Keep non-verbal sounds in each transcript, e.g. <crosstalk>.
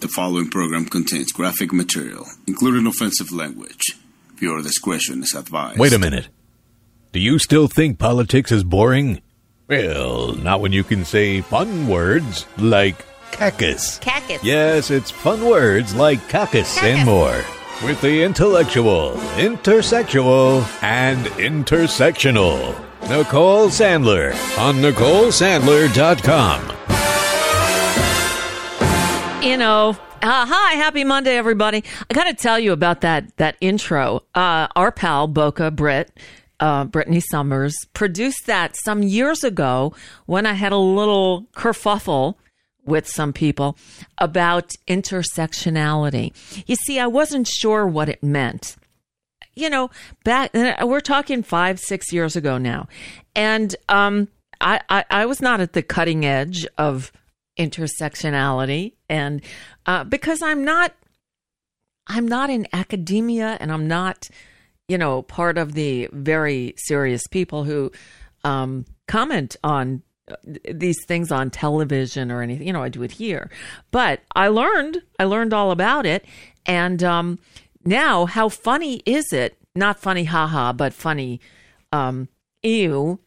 The following program contains graphic material, including offensive language. Viewer discretion is advised. Wait a minute. Do you still think politics is boring? Well, not when you can say fun words like cactus. Cactus. Yes, it's fun words like cactus, and more. With the intellectual, intersexual, and intersectional. Nicole Sandler on NicoleSandler.com. you know, uh, hi, happy Monday, everybody. I got to tell you about that that intro. Uh, our pal Boca Brit, uh, Brittany Summers, produced that some years ago when I had a little kerfuffle with some people about intersectionality. You see, I wasn't sure what it meant. You know, back we're talking five, six years ago now, and um, I, I, I was not at the cutting edge of intersectionality. And uh, because i'm not i'm not in academia and i'm not you know part of the very serious people who um, comment on uh, these things on television or anything. You know i do it here. But i learned i learned all about it. And um, now how funny is it not funny haha but funny um, ew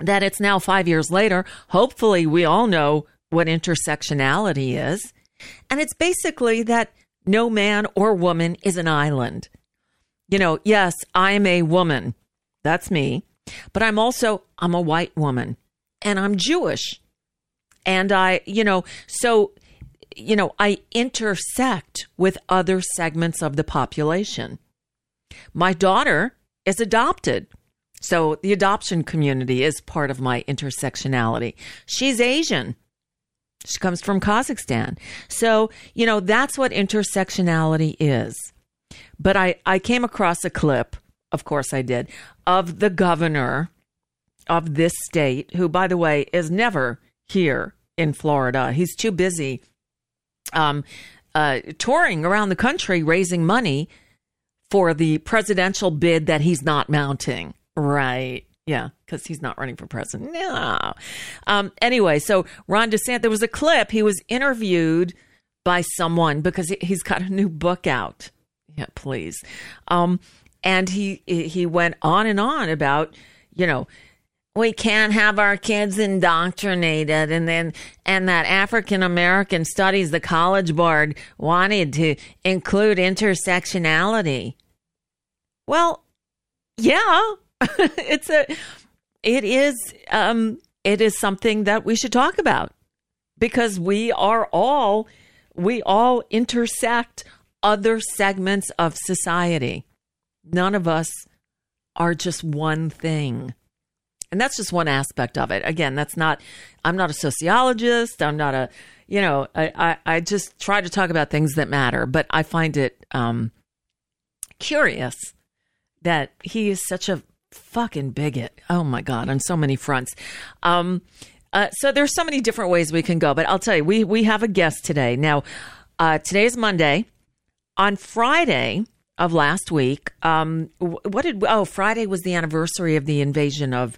that it's now five years later. Hopefully we all know what intersectionality is. And it's basically that no man or woman is an island. You know, yes, I'm a woman. That's me. But I'm also I'm a white woman and I'm Jewish. And I, you know, so you know, I intersect with other segments of the population. My daughter is adopted. So the adoption community is part of my intersectionality. She's Asian. She comes from Kazakhstan. So, you know, that's what intersectionality is. But I, I came across a clip, of course I did, of the governor of this state, who, by the way, is never here in Florida. He's too busy um, uh, touring around the country raising money for the presidential bid that he's not mounting. Right. Yeah, because he's not running for president. No. Um, anyway, so Ron DeSantis, there was a clip. He was interviewed by someone because he's got a new book out. Yeah, please. Um, and he he went on and on about, you know, we can't have our kids indoctrinated and then and that African American studies the college board wanted to include intersectionality. Well, yeah, <laughs> it's a it is um it is something that we should talk about because we are all we all intersect other segments of society. None of us are just one thing. And that's just one aspect of it. Again, that's not I'm not a sociologist, I'm not a you know, I, I, I just try to talk about things that matter, but I find it um curious that he is such a fucking bigot. Oh my god, on so many fronts. Um, uh, so there's so many different ways we can go, but I'll tell you, we we have a guest today. Now, uh, is Monday. On Friday of last week, um, what did oh Friday was the anniversary of the invasion of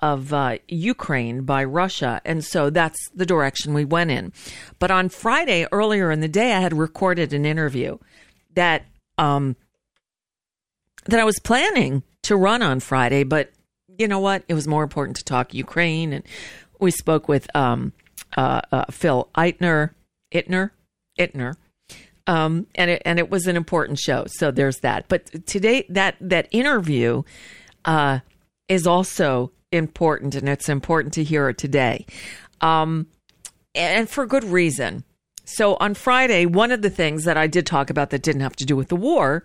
of uh, Ukraine by Russia, and so that's the direction we went in. But on Friday, earlier in the day, I had recorded an interview that um, that I was planning to run on Friday, but you know what? It was more important to talk Ukraine, and we spoke with um, uh, uh, Phil Eitner, Ittner, Ittner, um, and it, and it was an important show. So there's that. But today, that that interview uh, is also important, and it's important to hear it today, um, and for good reason. So on Friday, one of the things that I did talk about that didn't have to do with the war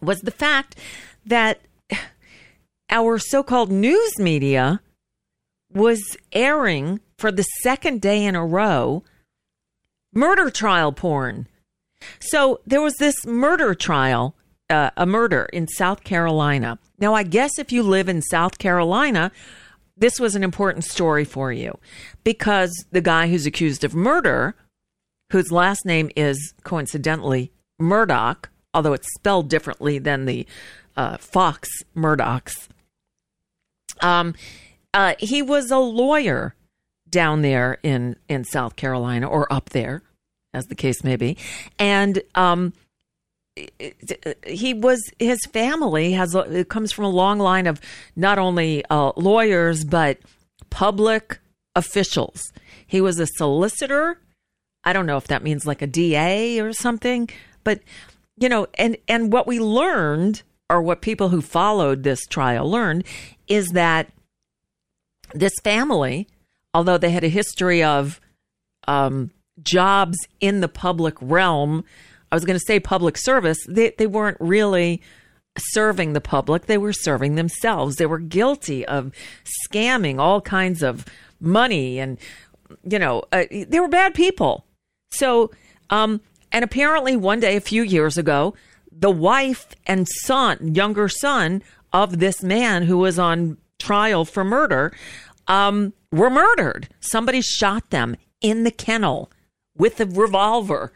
was the fact that our so-called news media was airing for the second day in a row murder trial porn. So there was this murder trial, uh, a murder in South Carolina. Now, I guess if you live in South Carolina, this was an important story for you because the guy who's accused of murder, whose last name is coincidentally Murdaugh, although it's spelled differently than the uh, Fox Murdochs, um, uh, he was a lawyer down there in in South Carolina or up there, as the case may be, and um, he was his family has it comes from a long line of not only uh, lawyers but public officials. He was a solicitor. I don't know if that means like a DA or something, but you know, and and what we learned or what people who followed this trial learned is that this family, although they had a history of um, jobs in the public realm, I was going to say public service, they, they weren't really serving the public, they were serving themselves. They were guilty of scamming all kinds of money and, you know, uh, they were bad people. So, um, and apparently one day a few years ago, the wife and son, younger son of this man who was on trial for murder, um, were murdered. Somebody shot them in the kennel with a revolver.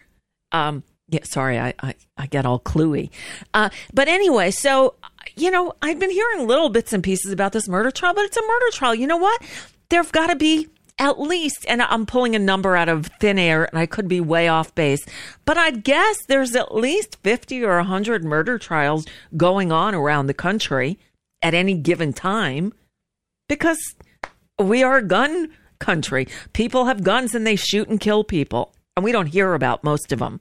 Um, yeah, sorry, I, I, I get all cluey. Uh, but anyway, so, you know, I've been hearing little bits and pieces about this murder trial, but it's a murder trial. You know what? There've got to be at least, and I'm pulling a number out of thin air and I could be way off base, but I'd guess there's at least 50 or 100 murder trials going on around the country at any given time because we are a gun country. People have guns and they shoot and kill people, and we don't hear about most of them.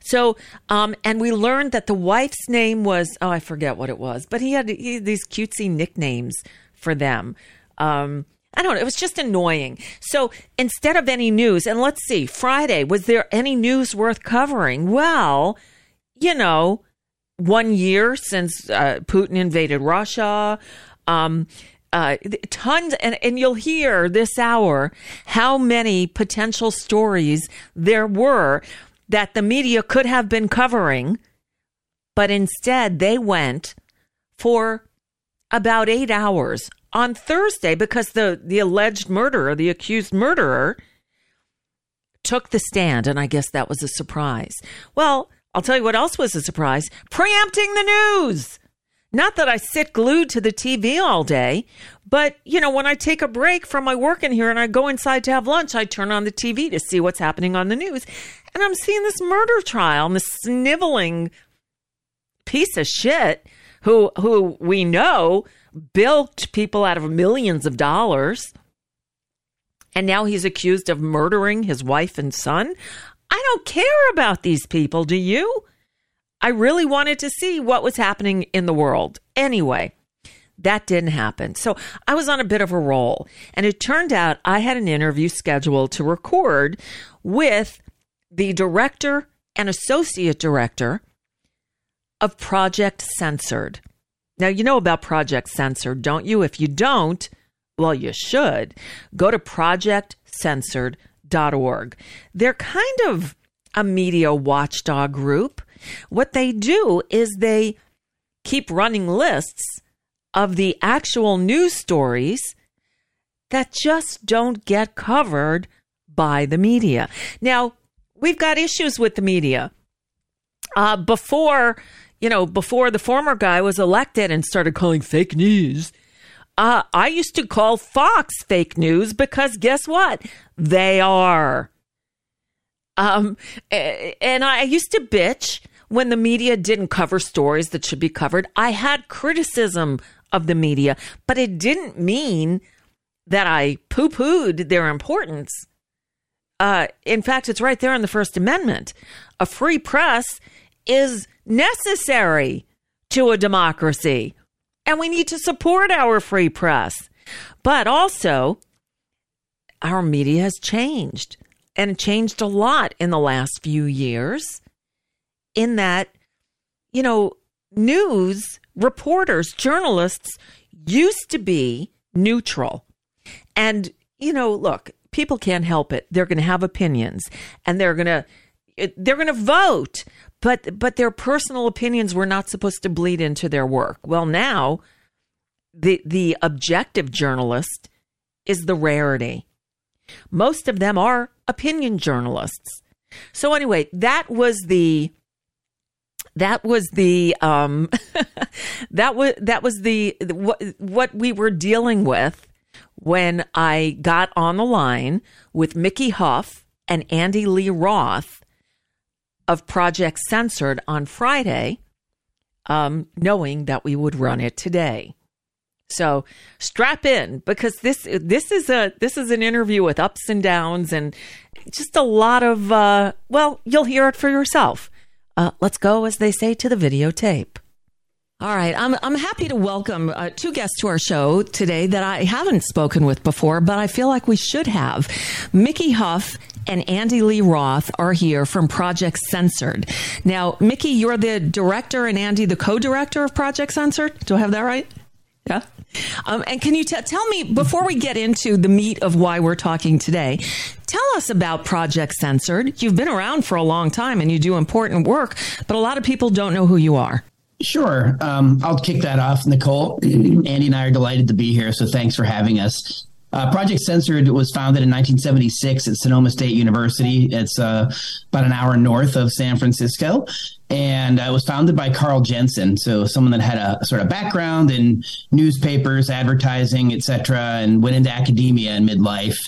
So, um, and we learned that the wife's name was, oh, I forget what it was, but he had, he had these cutesy nicknames for them. Um, I don't know. It was just annoying. So instead of any news, and let's see, Friday, was there any news worth covering? Well, you know, one year since uh, Putin invaded Russia, um, uh, tons, and, and you'll hear this hour how many potential stories there were that the media could have been covering, but instead they went for about eight hours on Thursday because the, the alleged murderer, the accused murderer, took the stand. And I guess that was a surprise. Well, I'll tell you what else was a surprise preempting the news. Not that I sit glued to the TV all day, but you know, when I take a break from my work in here and I go inside to have lunch, I turn on the TV to see what's happening on the news. And I'm seeing this murder trial and this sniveling piece of shit who who we know bilked people out of millions of dollars. And now he's accused of murdering his wife and son. I don't care about these people, do you? I really wanted to see what was happening in the world. Anyway, that didn't happen. So I was on a bit of a roll. And it turned out I had an interview scheduled to record with the director and associate director of Project Censored. Now, you know about Project Censored, don't you? If you don't, well, you should. Go to projectcensored.org. They're kind of a media watchdog group. What they do is they keep running lists of the actual news stories that just don't get covered by the media. Now, we've got issues with the media. Uh, before, you know, before the former guy was elected and started calling fake news, Uh, I used to call Fox fake news because guess what? They are. Um, and I used to bitch when the media didn't cover stories that should be covered. I had criticism of the media, but it didn't mean that I poo pooed their importance. Uh, in fact, it's right there in the First Amendment. A free press is necessary to a democracy, and we need to support our free press. But also, our media has changed and changed a lot in the last few years, in that, you know, news reporters, journalists used to be neutral. And, you know, look, people can't help it. They're going to have opinions and they're going to they're going to vote, but but their personal opinions were not supposed to bleed into their work. Well, now the the objective journalist is the rarity. Most of them are opinion journalists. So anyway, that was the that was the um <laughs> that was that was the what what we were dealing with when I got on the line with Mickey Huff and Andy Lee Roth of Project Censored on Friday, um, knowing that we would run it today. So strap in because this this is a this is an interview with ups and downs and just a lot of uh, well, you'll hear it for yourself. Uh, let's go, as they say, to the videotape. All right, I'm I'm happy to welcome uh, two guests to our show today that I haven't spoken with before, but I feel like we should have. Mickey Huff and Andy Lee Roth are here from Project Censored. Now, Mickey, you're the director, and Andy, the co-director of Project Censored. Do I have that right? Yeah. Um, and can you t- tell me, before we get into the meat of why we're talking today, tell us about Project Censored. You've been around for a long time and you do important work, but a lot of people don't know who you are. Sure. Um, I'll kick that off, Nicole. Andy and I are delighted to be here, so thanks for having us. Uh, Project Censored was founded in 1976 at Sonoma State University. It's uh, about an hour north of San Francisco. And uh, it was founded by Carl Jensen, so someone that had a sort of background in newspapers, advertising, etc., and went into academia in midlife.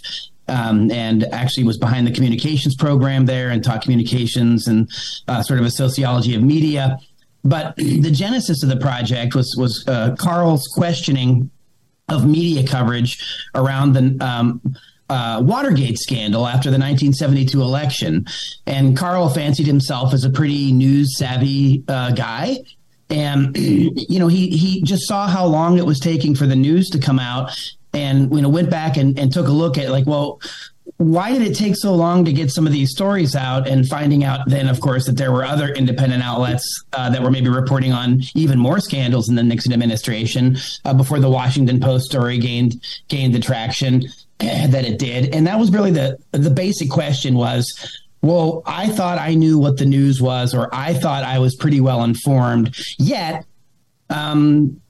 Um, and actually was behind the communications program there and taught communications and uh, sort of a sociology of media. But the genesis of the project was was uh, Carl's questioning of media coverage around the um, uh, Watergate scandal after the 1972 election. And Carl fancied himself as a pretty news savvy uh, guy. And, <clears throat> you know, he, he just saw how long it was taking for the news to come out and, you know, went back and, and took a look at like, well, why did it take so long to get some of these stories out and finding out then of course that there were other independent outlets uh, that were maybe reporting on even more scandals in the nixon administration uh, before the washington post story gained gained the traction <clears throat> that it did. And that was really the the basic question was well i thought i knew what the news was or i thought i was pretty well informed. Yet um,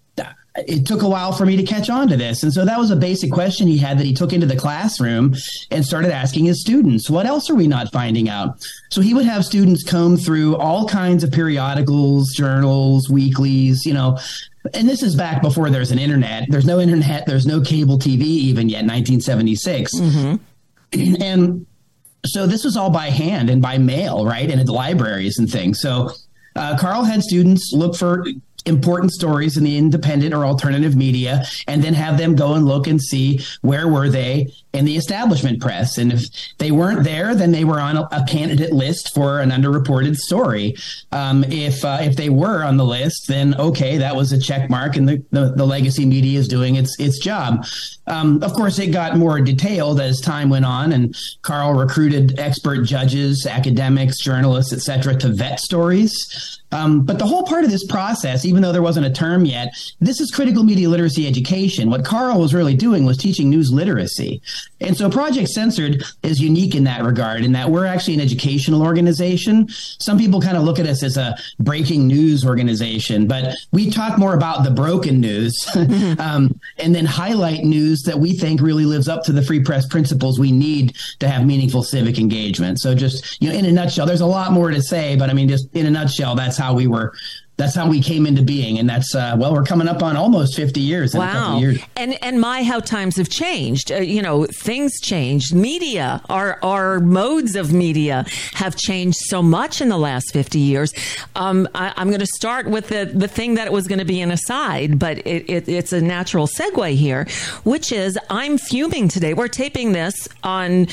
it took a while for me to catch on to this. And so that was a basic question he had that he took into the classroom and started asking his students, what else are we not finding out? So he would have students comb through all kinds of periodicals, journals, weeklies, you know, and this is back before there's an internet. There's no internet, there's no cable TV even yet, 1976. Mm-hmm. And so this was all by hand and by mail, right? And at the libraries and things. So uh, Carl had students look for important stories in the independent or alternative media and then have them go and look and see where were they in the establishment press. And if they weren't there then they were on a, a candidate list for an underreported story. Um, if uh, if they were on the list then okay that was a check mark and the, the, the legacy media is doing its its job. Um, of course it got more detailed as time went on and carl recruited expert judges academics journalists etc to vet stories um, but the whole part of this process, even though there wasn't a term yet, this is critical media literacy education. What Carl was really doing was teaching news literacy. And so Project Censored is unique in that regard, in that we're actually an educational organization. Some people kind of look at us as a breaking news organization, but we talk more about the broken news <laughs> um, and then highlight news that we think really lives up to the free press principles we need to have meaningful civic engagement. So just, you know, in a nutshell, there's a lot more to say, but I mean, just in a nutshell, that's how we were that's how we came into being, and that's uh, well, we're coming up on almost fifty years. wow, and and my how times have changed. Uh, you know, things changed. Media, our our modes of media have changed so much in the last fifty years. Um, I, am going to start with the the thing that was going to be an aside, but it, it, it's a natural segue here, which is I'm fuming today. We're taping this on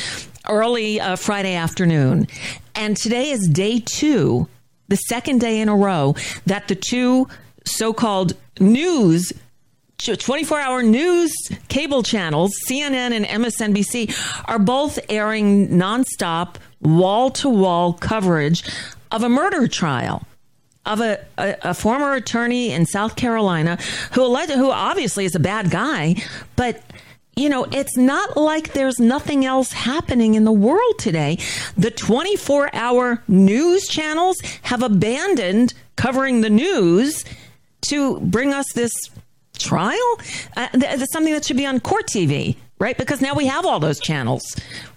early uh, Friday afternoon, and today is day two the second day in a row that the two so called news 24 hour news cable channels, CNN and MSNBC, are both airing nonstop, wall to wall coverage of a murder trial of a, a, a, former attorney in South Carolina who alleged, who obviously is a bad guy, but you know, it's not like there's nothing else happening in the world today. The 24 hour news channels have abandoned covering the news to bring us this trial. Uh, that's something that should be on court TV right? Because now we have all those channels.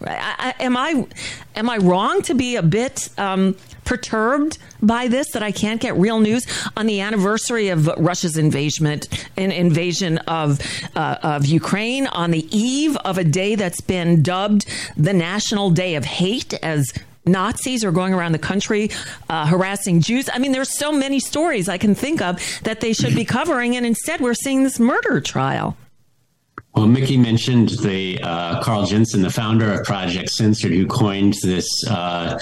I, I, am I am I wrong to be a bit um, perturbed by this that I can't get real news on the anniversary of Russia's invasion an invasion of uh, of Ukraine on the eve of a day that's been dubbed the National Day of Hate as Nazis are going around the country uh, harassing Jews. I mean, there's so many stories I can think of that they should be covering, and instead we're seeing this murder trial. Well, Mickey mentioned the uh, Carl Jensen, the founder of Project Censored, who coined this uh,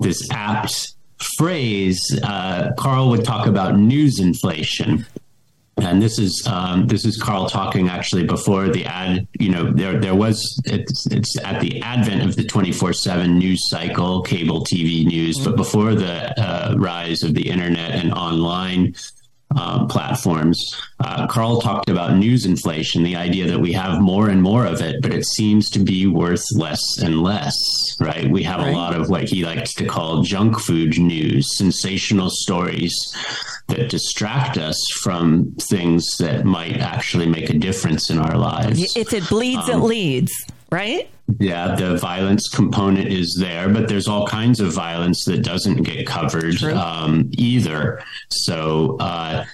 this apt phrase. Uh, Carl would talk about news inflation, and this is um, this is Carl talking actually before the ad. You know, there there was it's, it's at the advent of the twenty four seven news cycle, cable TV news, but before the uh, rise of the internet and online uh, platforms. Uh, Carl talked about news inflation, the idea that we have more and more of it, but it seems to be worth less and less, right? We have right. a lot of what he likes to call junk food news, sensational stories that distract us from things that might actually make a difference in our lives. If it bleeds, um, it leads, right? Yeah, the violence component is there, but there's all kinds of violence that doesn't get covered um, either. So, uh,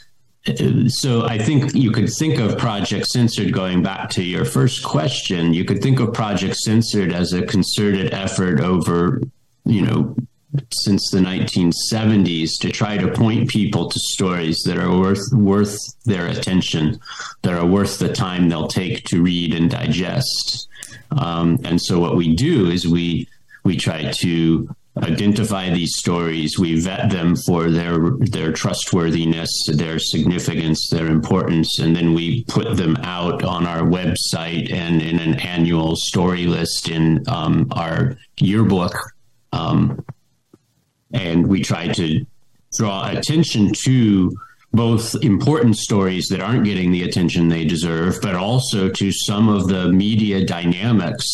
so I think you could think of Project Censored going back to your first question. You could think of Project Censored as a concerted effort over, you know, since the 1970s to try to point people to stories that are worth worth their attention, that are worth the time they'll take to read and digest. Um, and so what we do is we we try to identify these stories, we vet them for their their trustworthiness, their significance, their importance, and then we put them out on our website and in an annual story list in um, our yearbook. Um, and we try to draw attention to both important stories that aren't getting the attention they deserve, but also to some of the media dynamics,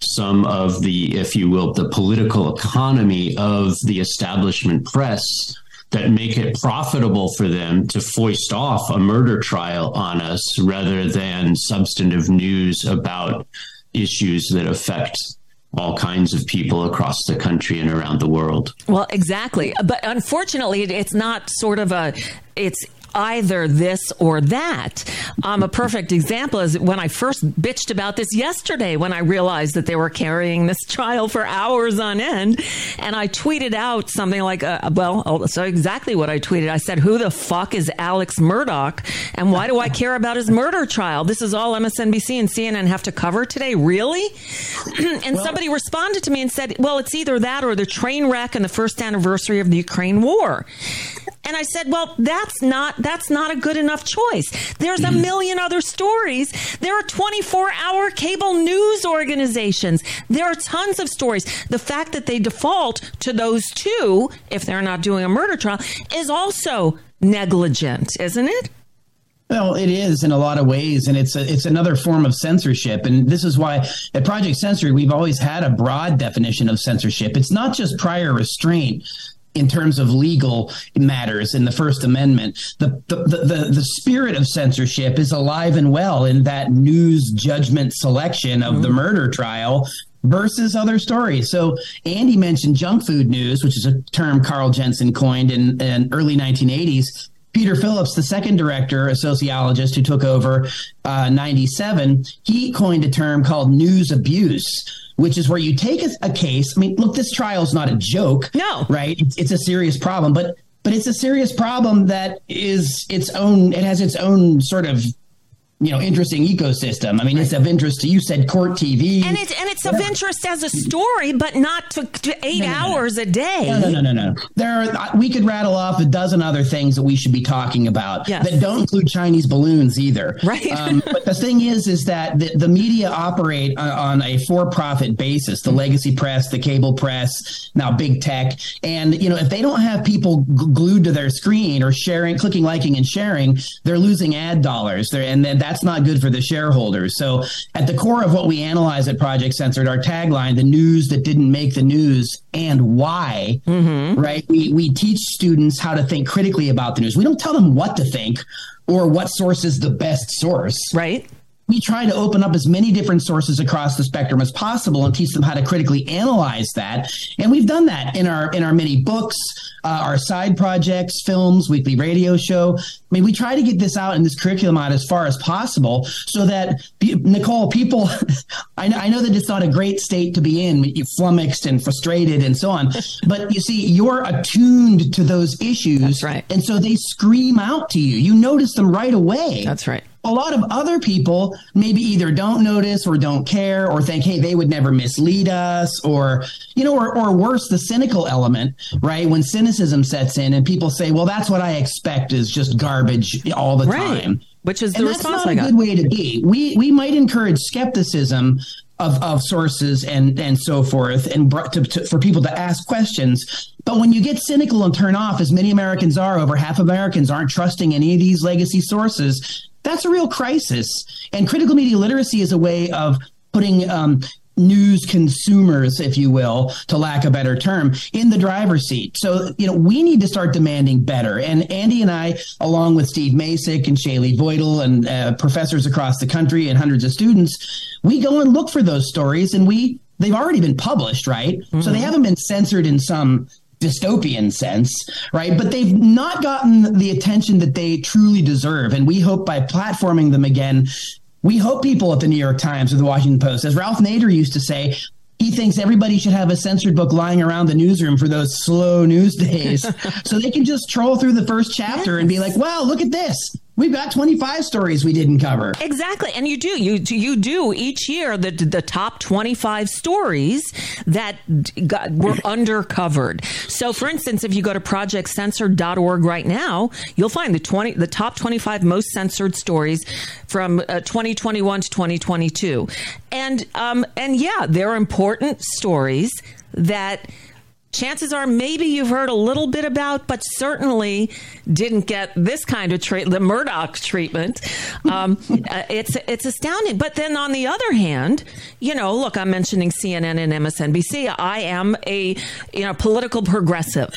some of the, if you will, the political economy of the establishment press that make it profitable for them to foist off a murder trial on us rather than substantive news about issues that affect all kinds of people across the country and around the world. Well, exactly. But unfortunately, it's not sort of a, it's either this or that. Um, a perfect example is when I first bitched about this yesterday when I realized that they were carrying this child for hours on end. And I tweeted out something like, uh, well, oh, so exactly what I tweeted. I said, Who the fuck is Alex Murdaugh? And why do I care about his murder trial? This is all MSNBC and CNN have to cover today. Really? <clears throat> and well, somebody responded to me and said, Well, it's either that or the train wreck and the first anniversary of the Ukraine war. And I said, well, that's not that's not a good enough choice. There's a mm-hmm. million other stories. There are 24-hour cable news organizations. There are tons of stories. The fact that they default to those two if they're not doing a murder trial is also negligent, isn't it? Well, it is in a lot of ways, and it's a, it's another form of censorship. And this is why at Project Censored, we've always had a broad definition of censorship. It's not just prior restraint, in terms of legal matters in the First Amendment. The, the, the, the, spirit of censorship is alive and well in that news judgment selection of mm-hmm. the murder trial versus other stories. So Andy mentioned junk food news, which is a term Carl Jensen coined in, in early 1980s. Peter Phillips, the second director, a sociologist who took over uh, 97, he coined a term called news abuse, which is where you take a, a case. I mean, look, this trial is not a joke. No. Right? It's, it's a serious problem, but but it's a serious problem that is its own it has its own sort of you know interesting ecosystem. I mean, it's of interest to you. Said court TV, and it's and it's of interest as a story, but not to, to eight no, no, hours no. a day. No, no, no, no, no. There, are, we could rattle off a dozen other things that we should be talking about yes. that don't include Chinese balloons either. Right. Um, but the thing is, is that the, the media operate on a for-profit basis. The legacy press, the cable press, now big tech, and you know if they don't have people glued to their screen or sharing, clicking, liking, and sharing, they're losing ad dollars. They're, and then that's not good for the shareholders. So at the core of what we analyze at Project Censored, our tagline, the news that didn't make the news and why, mm-hmm. right? We, we teach students how to think critically about the news. We don't tell them what to think or what source is the best source. Right we try to open up as many different sources across the spectrum as possible and teach them how to critically analyze that. And we've done that in our in our many books, uh, our side projects, films, weekly radio show. I mean, we try to get this out in this curriculum out as far as possible so that Nicole, people, <laughs> I, know, I know that it's not a great state to be in, you flummoxed and frustrated and so on. But you see, you're attuned to those issues, That's right. and so they scream out to you. You notice them right away. That's right a lot of other people maybe either don't notice or don't care or think, hey, they would never mislead us, or, you know, or, or worse, the cynical element, right? When cynicism sets in and people say, well, that's what I expect is just garbage all the right. time. Which is the and response that's not I a got. good way to be. We we might encourage skepticism of, of sources and and so forth, and to, to, for people to ask questions. But when you get cynical and turn off, as many Americans are, over half Americans aren't trusting any of these legacy sources that's a real crisis. And critical media literacy is a way of putting um, news consumers, if you will, to lack a better term, in the driver's seat. So, you know, we need to start demanding better. And Andy and I, along with Steve Macek and Shealeigh Voitl and uh, professors across the country and hundreds of students, we go and look for those stories and we they've already been published, right? Mm-hmm. So they mm-hmm. haven't been censored in some dystopian sense, right? But they've not gotten the attention that they truly deserve. And we hope by platforming them again, we hope people at the New York Times or the Washington Post, as Ralph Nader used to say, he thinks everybody should have a censored book lying around the newsroom for those slow news days <laughs> so they can just troll through the first chapter and be like, wow, look at this. We've got 25 stories we didn't cover. Exactly. And you do. You you do each year the the top 25 stories that got, were <laughs> undercovered. So for instance, if you go to projectcensored.org right now, you'll find the 20 the top 25 most censored stories from uh, 2021 to 2022. And um and yeah, they're important stories that chances are maybe you've heard a little bit about, but certainly didn't get this kind of treatment, the Murdaugh treatment. Um, <laughs> uh, it's it's astounding. But then on the other hand, you know, look, I'm mentioning CNN and MSNBC. I am a you know political progressive.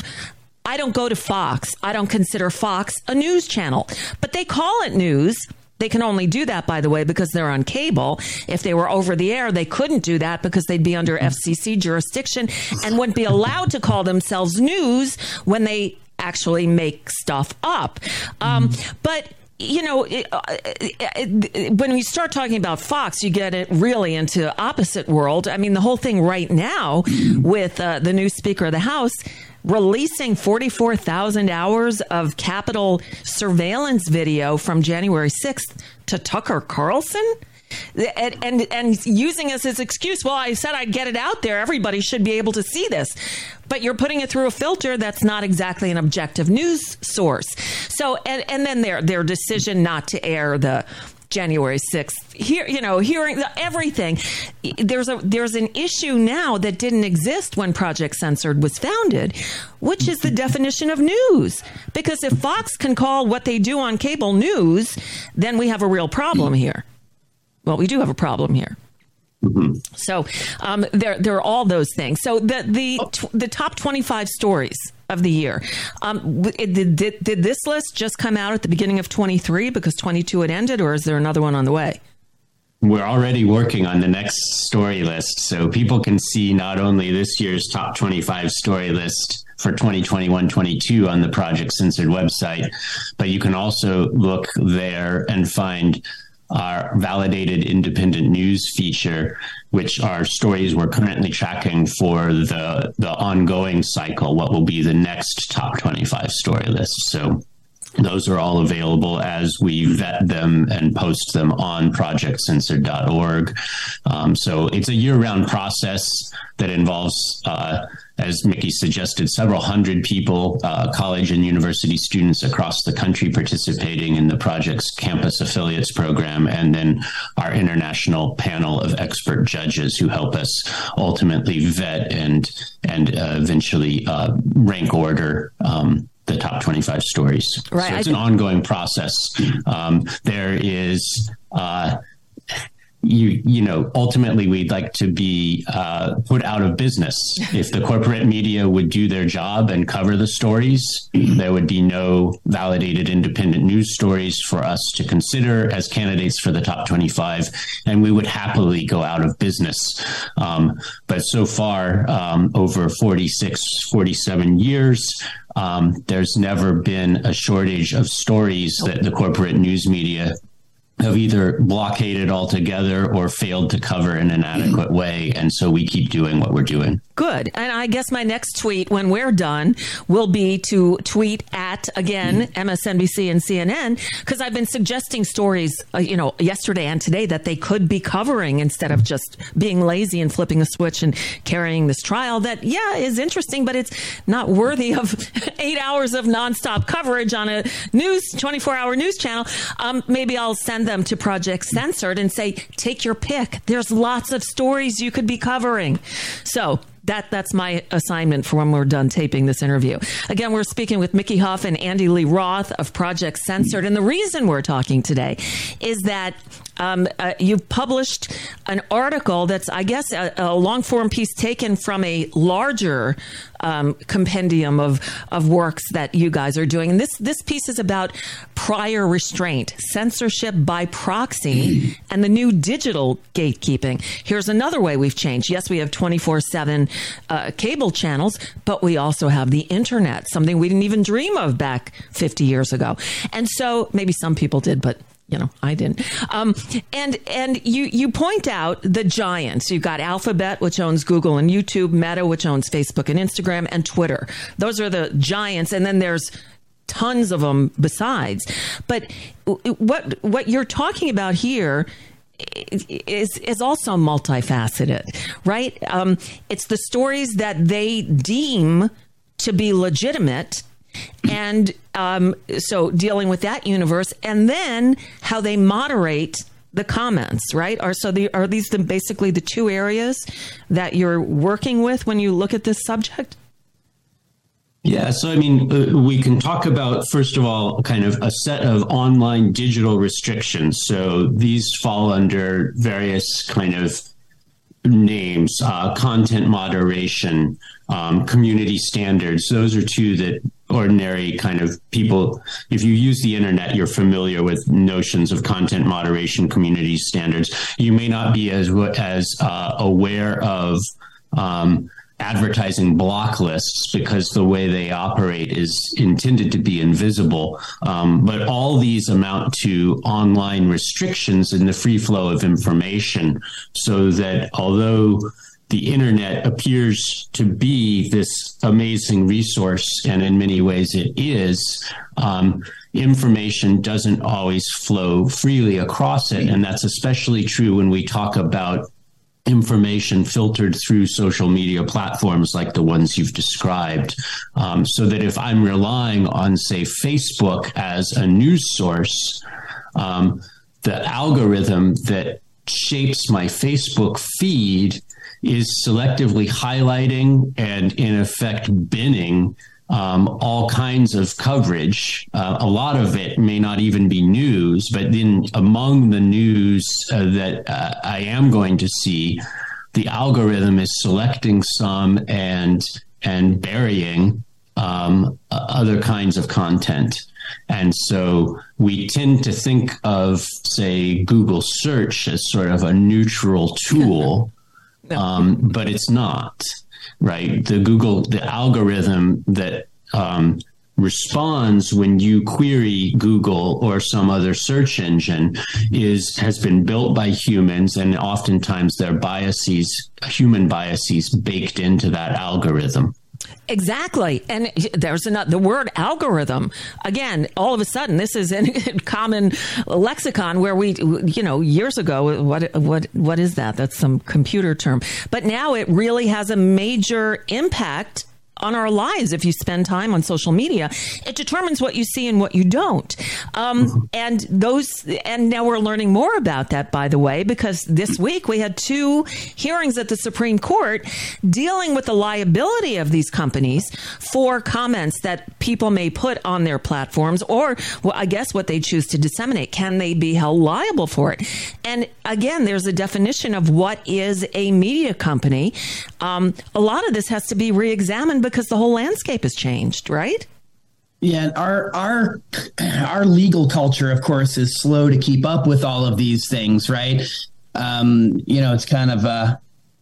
I don't go to Fox. I don't consider Fox a news channel, but they call it news they can only do that, by the way, because they're on cable. If they were over the air, they couldn't do that because they'd be under FCC jurisdiction and wouldn't be allowed to call themselves news when they actually make stuff up. Um, but you know, it, uh, it, when we start talking about Fox, you get it really into opposite world. I mean, the whole thing right now with uh, the new Speaker of the House releasing 44,000 hours of Capitol surveillance video from January 6th to Tucker Carlson? And, and, and using as his excuse, well, I said I'd get it out there. Everybody should be able to see this, but you're putting it through a filter that's not exactly an objective news source. So, and, and then their their decision not to air the January 6th. Here, you know, hearing the, everything. There's a there's an issue now that didn't exist when Project Censored was founded, which is the definition of news. Because if Fox can call what they do on cable news, then we have a real problem here. Well, we do have a problem here. Mm-hmm. So um, there, there are all those things. So the the the top twenty five stories of the year. Um, did, did, did this list just come out at the beginning of 23 because 22 had ended, or is there another one on the way? we're already working on the next story list. So people can see not only this year's top 25 story list for 2021 22 on the Project Censored website, but you can also look there and find our validated independent news feature, which are stories we're currently tracking for the the ongoing cycle. What will be the next top 25 story list? So those are all available as we vet them and post them on projectcensored.org. Um, so it's a year round process that involves, uh, as Mickey suggested, several hundred people, uh, college and university students across the country participating in the project's campus affiliates program, and then our international panel of expert judges who help us ultimately vet and and uh, eventually uh, rank order. Um, the top 25 stories. Right. So it's an ongoing process. Um, there is, uh, you you know ultimately we'd like to be uh, put out of business. <laughs> If the corporate media would do their job and cover the stories there would be no validated independent news stories for us to consider as candidates for the top 25 and we would happily go out of business. Um, but so far um, over 46 47 years um, there's never been a shortage of stories that the corporate news media have either blockaded altogether or failed to cover in an adequate way. And so we keep doing what we're doing. Good. And I guess my next tweet when we're done will be to tweet at, again, MSNBC and CNN, because I've been suggesting stories, uh, you know, yesterday and today that they could be covering instead of just being lazy and flipping a switch and carrying this trial that, yeah, is interesting, but it's not worthy of <laughs> eight hours of nonstop coverage on a news, 24 hour news channel. Um, maybe I'll send them to Project Censored and say, take your pick. There's lots of stories you could be covering. So that that's my assignment for when we're done taping this interview. Again, we're speaking with Mickey Huff and Andy Lee Roth of Project Censored, and the reason we're talking today is that um, uh, you published an article that's, I guess, a, a long form piece taken from a larger um, compendium of of works that you guys are doing. And this this piece is about prior restraint, censorship by proxy, <clears throat> and the new digital gatekeeping. Here's another way we've changed. Yes, we have twenty four seven uh, cable channels, but we also have the internet, something we didn't even dream of back fifty years ago. And so maybe some people did, but you know, I didn't. Um, and and you you point out the giants. You've got Alphabet, which owns Google and YouTube, Meta, which owns Facebook and Instagram, and Twitter. Those are the giants. And then there's tons of them besides. But what what you're talking about here is is also multifaceted, right? Um, it's the stories that they deem to be legitimate and um, so dealing with that universe, and then how they moderate the comments, right? Are so the, are these the, basically the two areas that you're working with when you look at this subject? Yeah, so I mean, uh, we can talk about, first of all, kind of a set of online digital restrictions. So these fall under various kind of names, uh, content moderation, um, community standards. Those are two that ordinary kind of people, if you use the internet, you're familiar with notions of content moderation, community standards. You may not be as as uh, aware of. Um, advertising block lists because the way they operate is intended to be invisible. Um, but all these amount to online restrictions in the free flow of information so that although the internet appears to be this amazing resource, and in many ways it is. Um, information doesn't always flow freely across it, and that's especially true when we talk about information filtered through social media platforms like the ones you've described. Um, so that if I'm relying on, say, Facebook as a news source, um, the algorithm that shapes my Facebook feed is selectively highlighting and, in effect, binning um, all kinds of coverage. Uh, a lot of it may not even be news, but then among the news uh, that uh, I am going to see, the algorithm is selecting some and and burying um, other kinds of content. And so we tend to think of, say, Google search as sort of a neutral tool, <laughs> no. um, but it's not, right? The Google, the algorithm that um, responds when you query Google or some other search engine is has been built by humans and oftentimes their biases human biases baked into that algorithm. Exactly. And there's another, the word algorithm. Again, all of a sudden, this is in <laughs> common lexicon where we, you know, years ago, what, what, what is that? That's some computer term. But now it really has a major impact on our lives if you spend time on social media. It determines what you see and what you don't. Um, mm-hmm. And those, and now we're learning more about that, by the way, because this week we had two hearings at the Supreme Court dealing with the liability of these companies for comments that people may put on their platforms, or well, I guess what they choose to disseminate. Can they be held liable for it? And again, there's a definition of what is a media company. Um, a lot of this has to be re-examined because the whole landscape has changed, right? Yeah, our our our legal culture, of course, is slow to keep up with all of these things, right? Um, you know, it's kind of uh,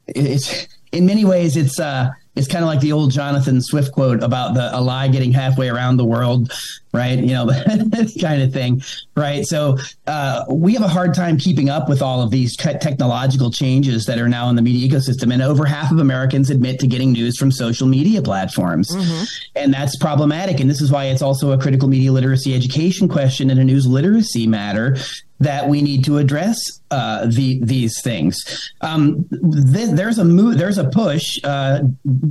it's in many ways it's uh, it's kind of like the old Jonathan Swift quote about the a lie getting halfway around the world, right? You know, <laughs> kind of thing, right? So uh, we have a hard time keeping up with all of these technological changes that are now in the media ecosystem, and over half of Americans admit to getting news from social media platforms, mm-hmm. and that's problematic. And this is why it's also a critical media literacy education question and a news literacy matter that we need to address uh, the, these things. Um, th- there's a move, there's a push. Uh,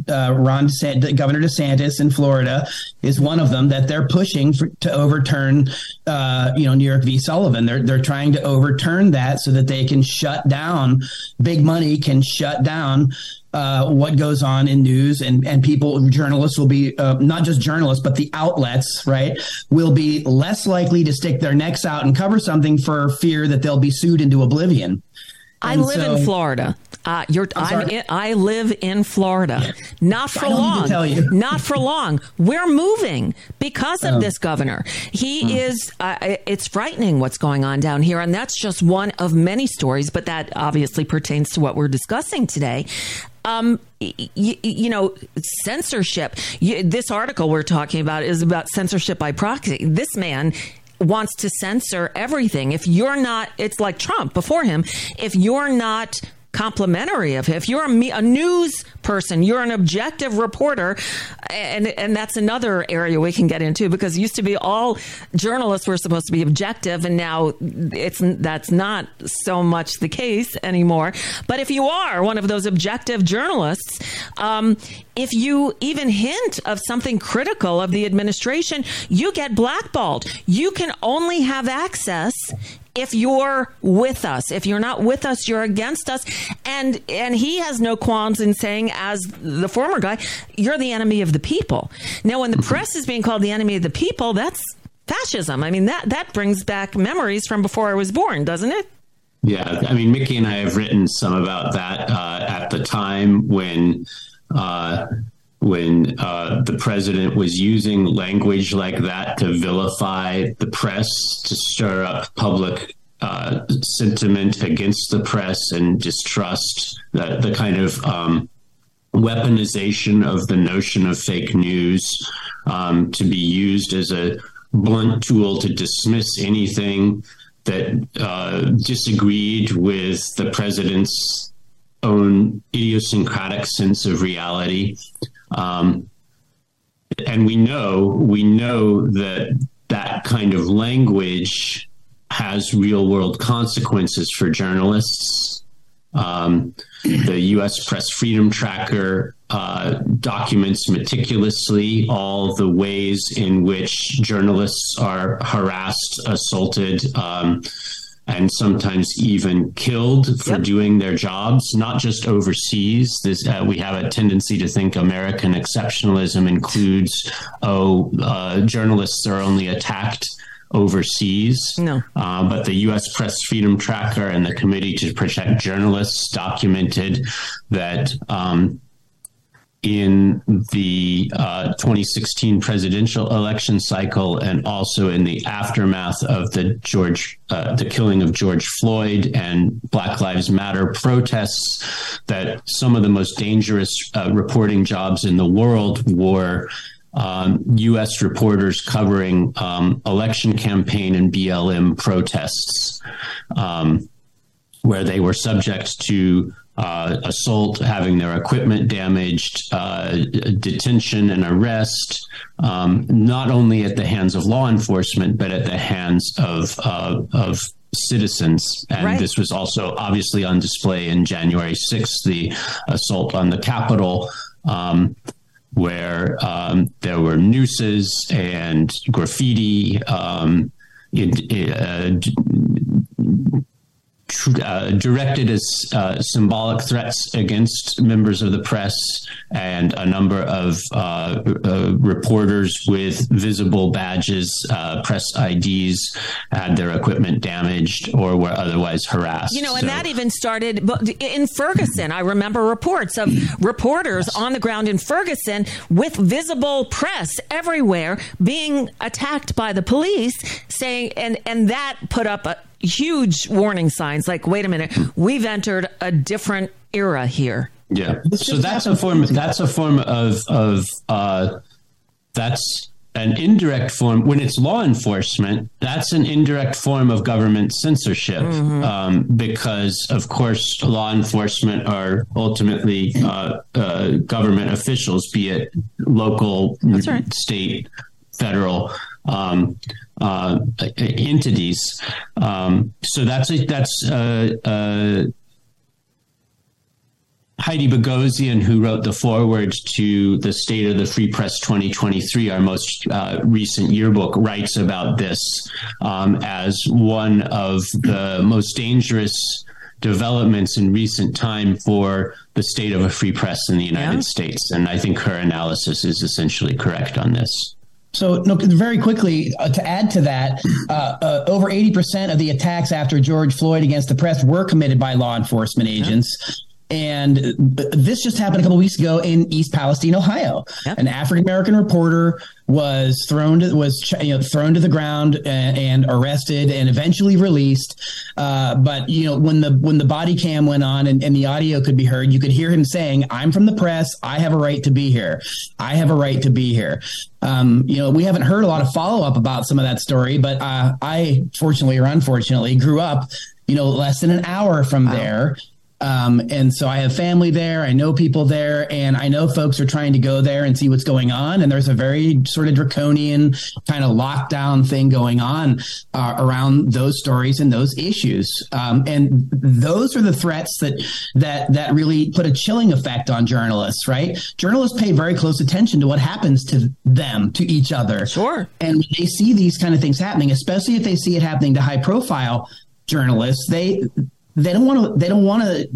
uh, Ron DeSantis, Governor DeSantis in Florida is one of them that they're pushing for, to overturn. Uh, you know, New York v. Sullivan. They're they're trying to overturn that so that they can shut down. Big money can shut down uh, what goes on in news and, and people, journalists will be, uh, not just journalists, but the outlets, right, will be less likely to stick their necks out and cover something for fear that they'll be sued into oblivion. I live so, in Florida. Uh, you're, I'm in, I live in Florida. Not for long. <laughs> Not for long. We're moving because of oh. this governor. He hmm. is. Uh, it's frightening what's going on down here, and that's just one of many stories. But that obviously pertains to what we're discussing today. Um, y- you know, censorship. Y- this article we're talking about is about censorship by proxy. This man wants to censor everything. If you're not, it's like Trump before him. If you're not complimentary of him. If you're a, a, news person, you're an objective reporter, and and that's another area we can get into because it used to be all journalists were supposed to be objective, and now it's that's not so much the case anymore. But if you are one of those objective journalists, um, if you even hint of something critical of the administration, you get blackballed. You can only have access if you're with us. If you're not with us, you're against us. And and he has no qualms in saying, as the former guy, you're the enemy of the people. Now, when the mm-hmm. press is being called the enemy of the people, that's fascism. I mean, that that brings back memories from before I was born, doesn't it? Yeah, I mean, Mickey and I have written some about that uh, at the time when. Uh, when uh, the president was using language like that to vilify the press, to stir up public uh, sentiment against the press and distrust, the, the kind of um, weaponization of the notion of fake news um, to be used as a blunt tool to dismiss anything that uh, disagreed with the president's own idiosyncratic sense of reality. Um, and we know we know that that kind of language has real world consequences for journalists. Um, the U.S. Press Freedom Tracker uh, documents meticulously all the ways in which journalists are harassed, assaulted, um, and sometimes even killed for yep. doing their jobs, not just overseas. This, uh, we have a tendency to think American exceptionalism includes, oh, uh, journalists are only attacked overseas. No. Uh, but the U.S. Press Freedom Tracker and the Committee to Protect Journalists documented that um, in the uh, 2016 presidential election cycle and also in the aftermath of the George uh, the killing of George Floyd and Black Lives Matter protests that some of the most dangerous uh, reporting jobs in the world were um, U.S. reporters covering um, election campaign and BLM protests, um, where they were subject to uh, assault, having their equipment damaged, uh, detention and arrest, um, not only at the hands of law enforcement, but at the hands of, uh, of citizens. And right. this was also obviously on display in January 6th, the assault on the Capitol. Um, where um, there were nooses and graffiti, um, uh, uh, directed as uh, symbolic threats against members of the press and a number of uh, uh reporters with visible badges, uh, press IDs, had their equipment damaged or were otherwise harassed. You know, and so, that even started in Ferguson. I remember reports of reporters yes. on the ground in Ferguson with visible press everywhere being attacked by the police, saying, and and that put up a huge warning signs like, wait a minute, we've entered a different era here. Yeah. So that's a form. That's a form of of uh, that's an indirect form. When it's law enforcement, that's an indirect form of government censorship, mm-hmm. um, because of course law enforcement are ultimately uh, uh, government officials, be it local, right. state, federal um, uh, entities. Um, so that's a, that's uh, uh, Heidi Boghosian, who wrote the foreword to the State of the Free Press 2023, our most uh, recent yearbook, writes about this um, as one of the most dangerous developments in recent time for the state of a free press in the United yeah. States. And I think her analysis is essentially correct on this. So, no, very quickly uh, to add to that, uh, uh, over 80% of the attacks after George Floyd against the press were committed by law enforcement agents. And this just happened a couple weeks ago in East Palestine, Ohio. Yep. An African American reporter was thrown to, was you know thrown to the ground and, and arrested and eventually released. Uh, but you know when the when the body cam went on and, and the audio could be heard, you could hear him saying, "I'm from the press. I have a right to be here. I have a right to be here." Um, you know, we haven't heard a lot of follow up about some of that story, but uh, I, fortunately or unfortunately, grew up you know, less than an hour from wow. there. Um, and so I have family there. I know people there, and I know folks are trying to go there and see what's going on. And there's a very sort of draconian kind of lockdown thing going on uh, around those stories and those issues. Um, and those are the threats that that that really put a chilling effect on journalists. Right? Journalists pay very close attention to what happens to them, to each other. Sure. And when they see these kind of things happening, especially if they see it happening to high profile journalists, they they don't want to they don't want to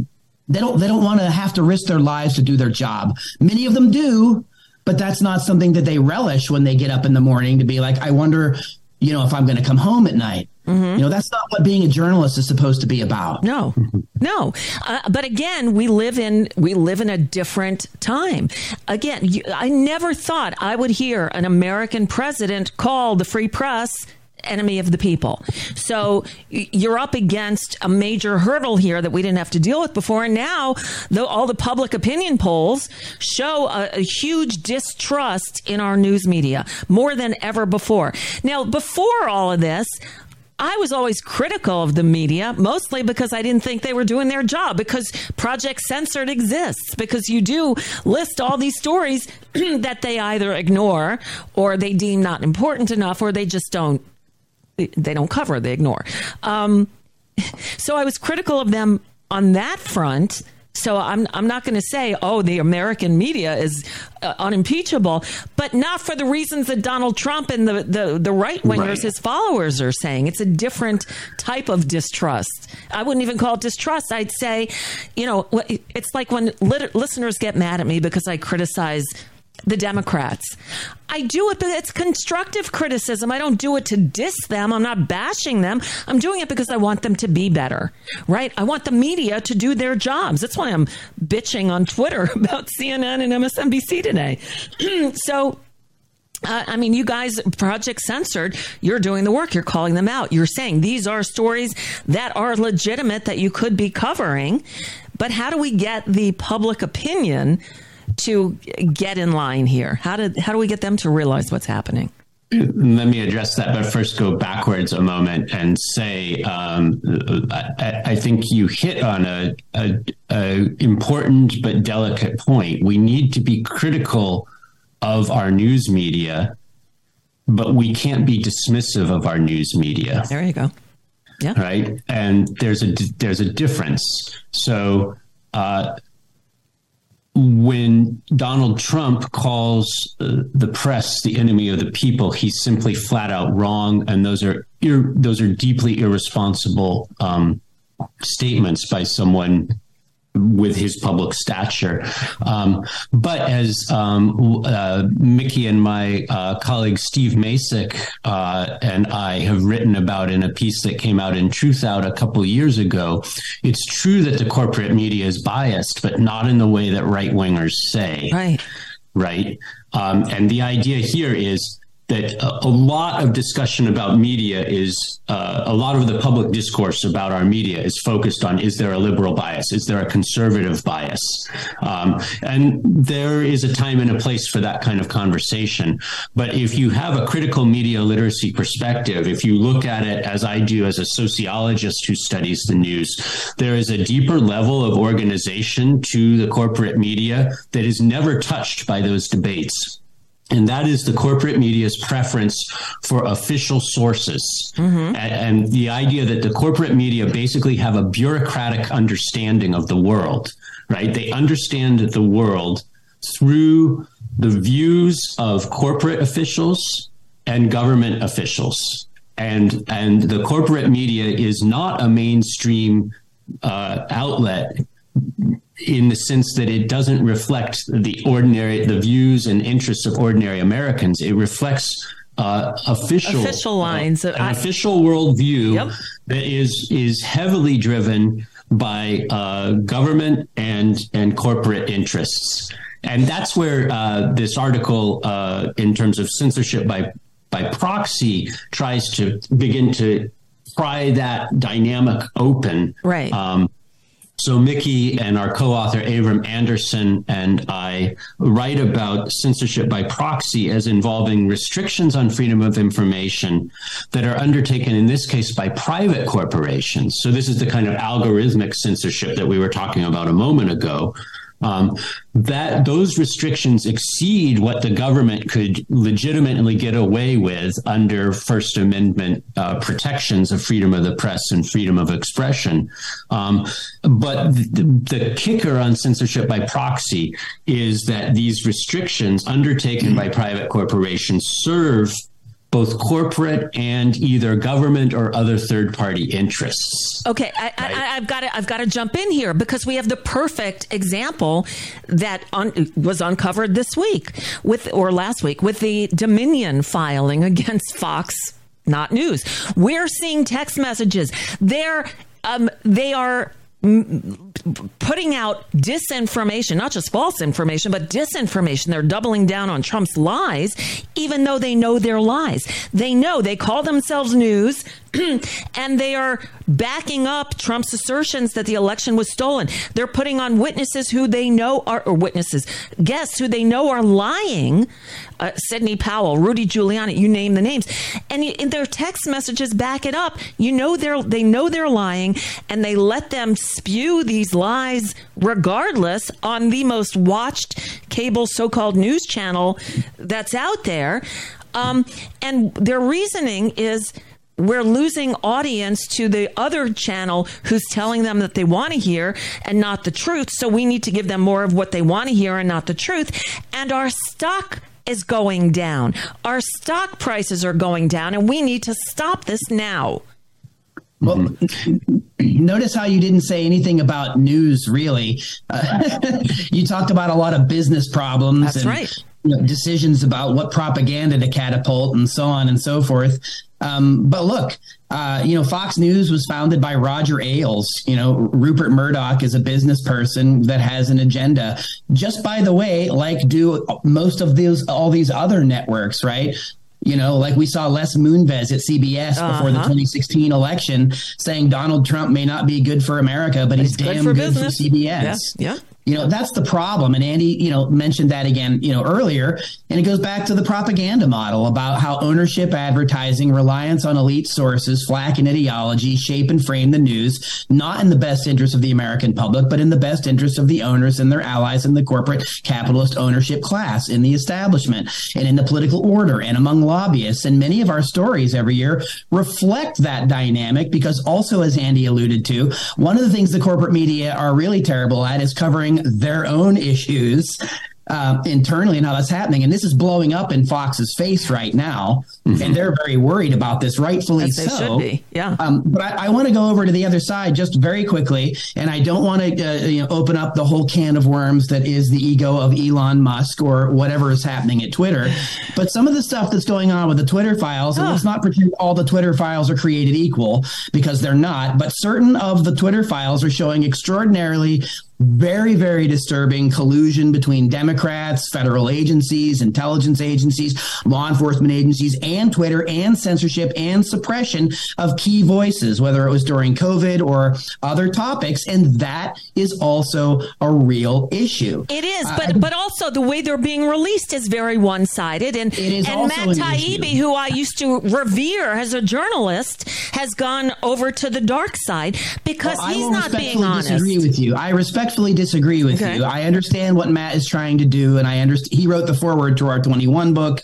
they don't they don't want to have to risk their lives to do their job. Many of them do, but that's not something that they relish when they get up in the morning to be like, I wonder, you know, if I'm going to come home at night. Mm-hmm. You know, that's not what being a journalist is supposed to be about. No, <laughs> no. Uh, but again, we live in we live in a different time. Again, you, I never thought I would hear an American president call the free press enemy of the people. So you're up against a major hurdle here that we didn't have to deal with before. And now the, all the public opinion polls show a, a huge distrust in our news media more than ever before. Now, before all of this, I was always critical of the media, mostly because I didn't think they were doing their job, because Project Censored exists, because you do list all these stories <clears throat> that they either ignore or they deem not important enough or they just don't they don't cover, they ignore. Um, so I was critical of them on that front. So I'm I'm not going to say oh the American media is uh, unimpeachable, but not for the reasons that Donald Trump and the the, the right wingers, right. his followers, are saying. It's a different type of distrust. I wouldn't even call it distrust. I'd say, you know, it's like when lit- listeners get mad at me because I criticize the Democrats. I do it, but it's constructive criticism. I don't do it to diss them. I'm not bashing them. I'm doing it because I want them to be better, right? I want the media to do their jobs. That's why I'm bitching on Twitter <laughs> about CNN and MSNBC today. <clears throat> so, uh, I mean, you guys, Project Censored, you're doing the work. You're calling them out. You're saying these are stories that are legitimate that you could be covering. But how do we get the public opinion to get in line here? How did how do we get them to realize what's happening? Let me address that, but first go backwards a moment and say um, I, I, think you hit on a, a, a important but delicate point. We need to be critical of our news media, but we can't be dismissive of our news media. There you go. Yeah. Right. And there's a there's a difference. So uh, when Donald Trump calls uh, the press the enemy of the people, he's simply flat out wrong, and those are ir- those are deeply irresponsible um, statements by someone with his public stature. Um, but as um, uh, Mickey and my uh, colleague Steve Macek uh, and I have written about in a piece that came out in Truthout a couple years ago, it's true that the corporate media is biased, but not in the way that right wingers say. Right. Right. Um, and the idea here is that a, a, lot of discussion about media is uh, a lot of the public discourse about our media is focused on is there a liberal bias? Is there a conservative bias? Um, and there is a time and a place for that kind of conversation. But if you have a critical media literacy perspective if you look at it as i do as a sociologist who studies the news there is a deeper level of organization to the corporate media that is never touched by those debates and that is the corporate media's preference for official sources. Mm-hmm. and, and, the idea that the corporate media basically have a bureaucratic understanding of the world right? They understand the world through the views of corporate officials and government officials. And and the corporate media is not a mainstream uh, outlet in the sense that it doesn't reflect the ordinary the views and interests of ordinary Americans. It reflects uh, official official lines, uh, an I, official worldview yep. that is is heavily driven by uh, government and and corporate interests, and that's where uh, this article, uh, in terms of censorship by by proxy, tries to begin to pry that dynamic open. Right. Um, so Mickey and our co-author Avram Anderson and I write about censorship by proxy as involving restrictions on freedom of information that are undertaken in this case by private corporations. So this is the kind of algorithmic censorship that we were talking about a moment ago um, that those restrictions exceed what the government could legitimately get away with under First Amendment uh, protections of freedom of the press and freedom of expression. Um, but the, the, kicker on censorship by proxy is that these restrictions undertaken by private corporations serve both corporate and either government or other third party interests. Okay, I, have got to I've got to jump in here because we have the perfect example that un, was uncovered this week with or last week with the Dominion filing against Fox not news. We're seeing text messages. They're um, they are putting out disinformation, not just false information, but disinformation. They're doubling down on Trump's lies, even though they know they're lies. They know they call themselves news. <clears throat> and they are backing up Trump's assertions that the election was stolen. They're putting on witnesses who they know are, or witnesses, guests who they know are lying. Uh, Sidney Powell, Rudy Giuliani, you name the names, and their text messages back it up. You know they're they know they're lying, and they let them spew these lies regardless on the most watched cable so-called news channel that's out there. Um, and their reasoning is we're losing audience to the other channel who's telling them that they want to hear and not the truth. So we need to give them more of what they want to hear and not the truth. And our stock is going down. Our stock prices are going down, and we need to stop this now. Well, <laughs> notice how you didn't say anything about news, really. Uh, <laughs> you talked about a lot of business problems. That's right you know, decisions about what propaganda to catapult and so on and so forth. Um, but look, uh, you know, Fox News was founded by Roger Ailes. You know, Rupert Murdoch is a business person that has an agenda. Just by the way, like do most of these all these other networks, right? You know, like we saw Les Moonves at CBS uh-huh. before the 2016 election saying Donald Trump may not be good for America, but, but he's, he's, damn good for, good for CBS. Yeah. yeah. You know, that's the problem. And Andy, you know, mentioned that again, you know, earlier. And it goes back to the propaganda model about how ownership advertising, reliance on elite sources, flack and ideology shape and frame the news, not in the best interest of the American public, but in the best interest of the owners and their allies in the corporate capitalist ownership class, in the establishment, and in the political order, and among lobbyists. And many of our stories every year reflect that dynamic because also, as Andy alluded to, one of the things the corporate media are really terrible at is covering their own issues uh, internally and how that's happening. And this is blowing up in Fox's face right now. Mm-hmm. And they're very worried about this, rightfully so. Yeah. Um, but I, I want to go over to the other side just very quickly. And I don't want to uh, you know, open up the whole can of worms that is the ego of Elon Musk or whatever is happening at Twitter. But some of the stuff that's going on with the Twitter files, and let's not pretend all the Twitter files are created equal because they're not. But certain of the Twitter files are showing extraordinarily very, very disturbing collusion between Democrats, federal agencies, intelligence agencies, law enforcement agencies, and Twitter, and censorship and suppression of key voices, whether it was during COVID or other topics. And that is also a real issue. It is, but uh, but also the way they're being released is very one sided. And and Matt Taibbi, who I used to revere as a journalist, has gone over to the dark side because well, he's not being honest. I Disagree with you. I respect respectfully disagree with okay. you. I understand what Matt is trying to do, and I understand he wrote the foreword to our 21 book.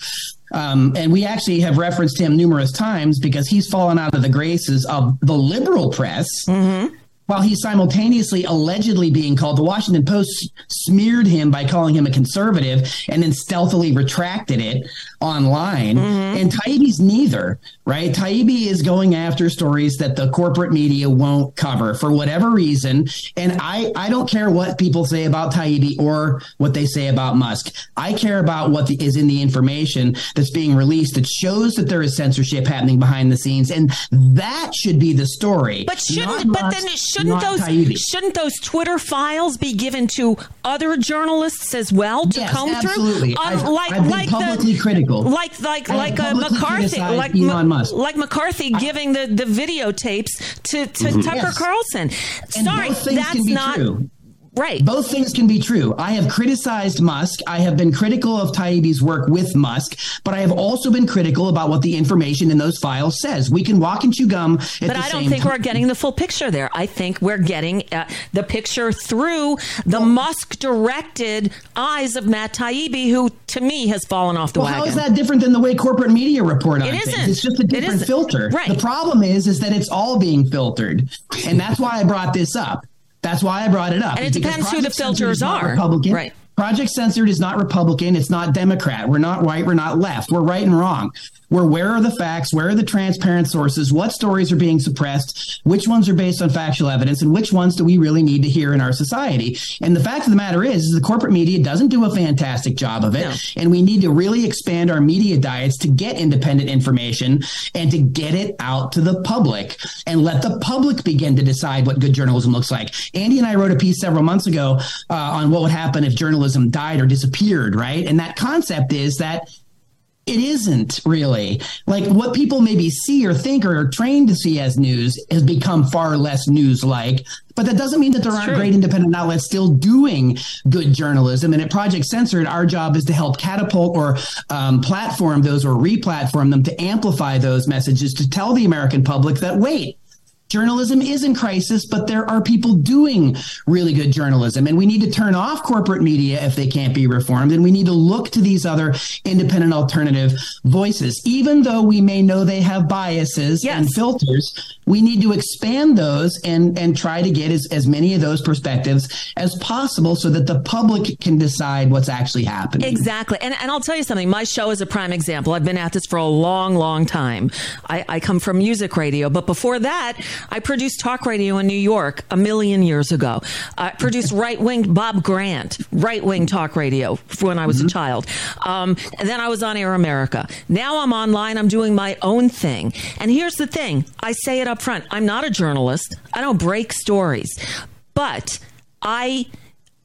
Um, and we actually have referenced him numerous times because he's fallen out of the graces of the liberal press. Mm-hmm while he's simultaneously allegedly being called. The Washington Post smeared him by calling him a conservative and then stealthily retracted it online. Mm-hmm. And Taibbi's neither, right? Taibbi is going after stories that the corporate media won't cover for whatever reason. And I, I don't care what people say about Taibbi or what they say about Musk. I care about what the, is in the information that's being released that shows that there is censorship happening behind the scenes. And that should be the story. But shouldn't, but then shouldn't those, Taibbi. shouldn't those Twitter files be given to other journalists as well to yes, comb absolutely. through? Um, I've, like, I've like publicly the, critical. Like like like uh, McCarthy, like Elon Musk. like McCarthy I, giving the the videotapes to to mm-hmm. Tucker yes. Carlson. Sorry, that's not. True. Right. Both things can be true. I have criticized Musk. I have been critical of Taibbi's work with Musk, but I have also been critical about what the information in those files says. We can walk and chew gum. but I don't think time. we're getting the full picture there. I think we're getting uh, the picture through the well, Musk directed eyes of Matt Taibbi, who to me has fallen off the well, wagon. How is that different than the way corporate media report on it isn't. things? It's just a different filter. Right. The problem is, is that it's all being filtered, and that's why I brought this up. That's why I brought it up. And it depends who the filters are. Republican. Right. Project Censored is not Republican. It's not Democrat. We're not right. We're not left. We're right and wrong. We're where are the facts? Where are the transparent sources? What stories are being suppressed? Which ones are based on factual evidence? And which ones do we really need to hear in our society? And the fact of the matter is, is the corporate media doesn't do a fantastic job of it. No. And we need to really expand our media diets to get independent information and to get it out to the public and let the public begin to decide what good journalism looks like. Andy and I wrote a piece several months ago uh, on what would happen if journalism died or disappeared, right? And that concept is that it isn't really like what people maybe see or think or are trained to see as news has become far less news like but that doesn't mean that there aren't true. great independent outlets still doing good journalism and at project censored our job is to help catapult or um, platform those or replatform them to amplify those messages to tell the american public that wait journalism is in crisis, but there are people doing really good journalism. And we need to turn off corporate media if they can't be reformed. And we need to look to these other independent alternative voices. Even though we may know they have biases yes. and filters, we need to expand those and, and try to get as, as many of those perspectives as possible so that the public can decide what's actually happening. Exactly. And, and I'll tell you something, my show is a prime example. I've been at this for a long, long time. I, I come from music radio, but before that, I produced talk radio in New York a million years ago. I produced <laughs> right wing Bob Grant, right wing talk radio when I was mm-hmm. a child. Um, and then I was on Air America. Now I'm online. I'm doing my own thing. And here's the thing I say it up front I'm not a journalist, I don't break stories, but I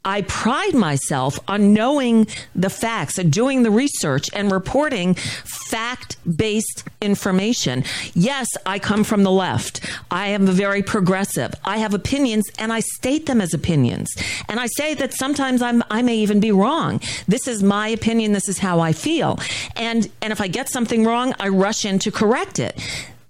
I pride myself on knowing the facts and doing the research and reporting fact based information. Yes, I come from the left. I am very progressive. I have opinions and I state them as opinions. And I say that sometimes I'm, I may even be wrong. This is my opinion. This is how I feel. And, and if I get something wrong, I rush in to correct it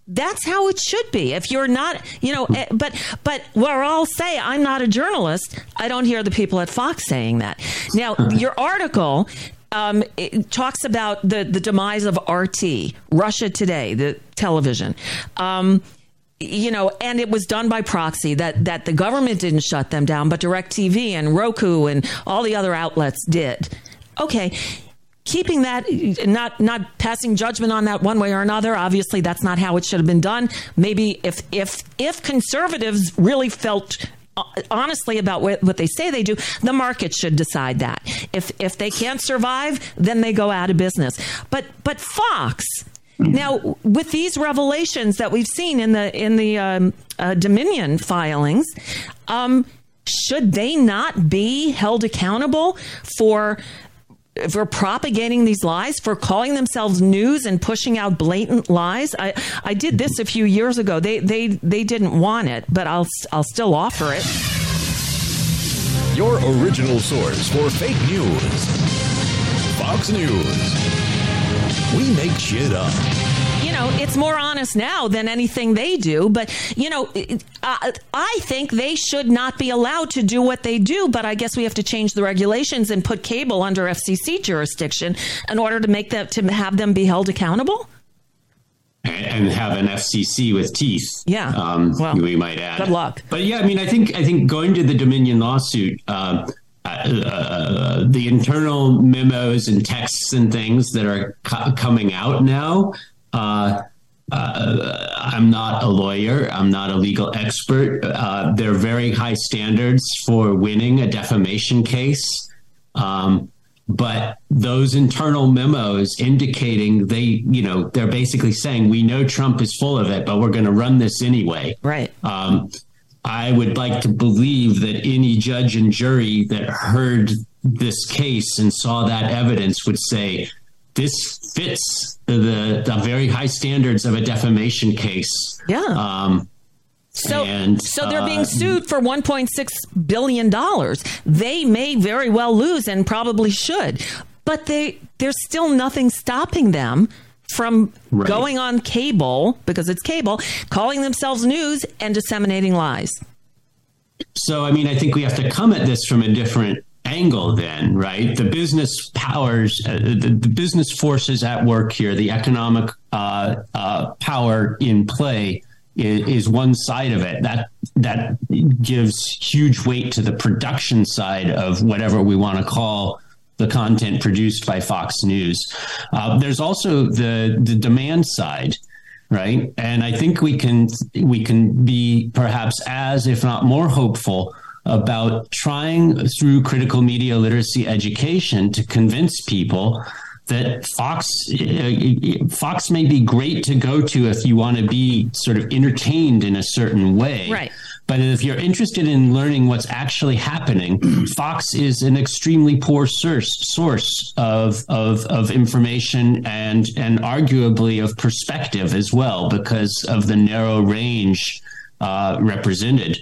that's how it should be. If you're not, you know, eh, but but where I'll say I'm not a journalist, I don't hear the people at Fox saying that. Now, your article um, talks about the the demise of RT, Russia Today, the television. Um, you know, and it was done by proxy that that the government didn't shut them down, but DirecTV and Roku and all the other outlets did. Okay, keeping that not not passing judgment on that one way or another obviously that's not how it should have been done. Maybe if if if conservatives really felt uh, honestly about what, what they say they do the market should decide that. If if they can't survive then they go out of business. But but fox now, with these revelations that we've seen in the in the um, uh, Dominion filings, um, should they not be held accountable for for propagating these lies, for calling themselves news and pushing out blatant lies. I, I did this a few years ago. They, they, they didn't want it, but I'll, I'll still offer it. Your original source for fake news. Fox News. We make shit up know, it's more honest now than anything they do. But, you know, uh, I think they should not be allowed to do what they do. But I guess we have to change the regulations and put cable under FCC jurisdiction in order to make them, to have them be held accountable and have an FCC with teeth. Yeah, um, well, we might add. Good luck. But yeah, I mean, I think I think going to the Dominion lawsuit, uh, uh, the internal memos and texts and things that are co- coming out now uh, uh, I'm not a lawyer. I'm not a legal expert. Uh, there are very high standards for winning a defamation case. Um, but those internal memos indicating they, you know, they're basically saying, we know Trump is full of it, but we're going to run this anyway. Right. Um, I would like to believe that any judge and jury that heard this case and saw that evidence would say, this fits the, the very high standards of a defamation case. Yeah. Um, so, and, so they're being uh, sued for 1.6 billion dollars. They may very well lose and probably should, but they there's still nothing stopping them from right. going on cable because it's cable, calling themselves news and disseminating lies. So, I mean, I think we have to come at this from a different angle then right the business powers uh, the, the, business forces at work here the economic uh, uh, power in play is, is, one side of it that that gives huge weight to the production side of whatever we want to call the content produced by Fox News. Uh, there's also the the demand side, right? And I think we can we can be perhaps as if not more hopeful about trying through critical media literacy education to convince people that Fox uh, Fox may be great to go to if you want to be sort of entertained in a certain way. Right. But if you're interested in learning what's actually happening, <clears throat> Fox is an extremely poor source source of, of of information and and arguably of perspective as well because of the narrow range uh, represented.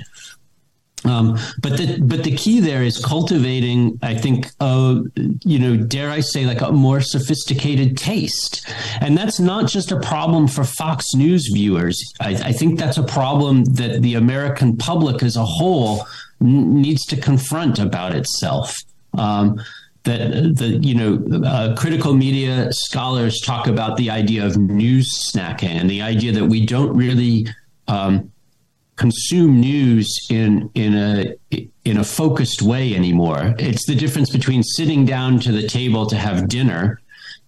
Um, but the but the key there is cultivating, I think, you know, dare I say, like a more sophisticated taste, and that's not just a problem for Fox News viewers. I, I think that's a problem that the American public as a whole n- needs to confront about itself. Um, that the you know uh, critical media scholars talk about the idea of news snacking and the idea that we don't really um, consume news in in a in a focused way anymore. It's the difference between sitting down to the table to have dinner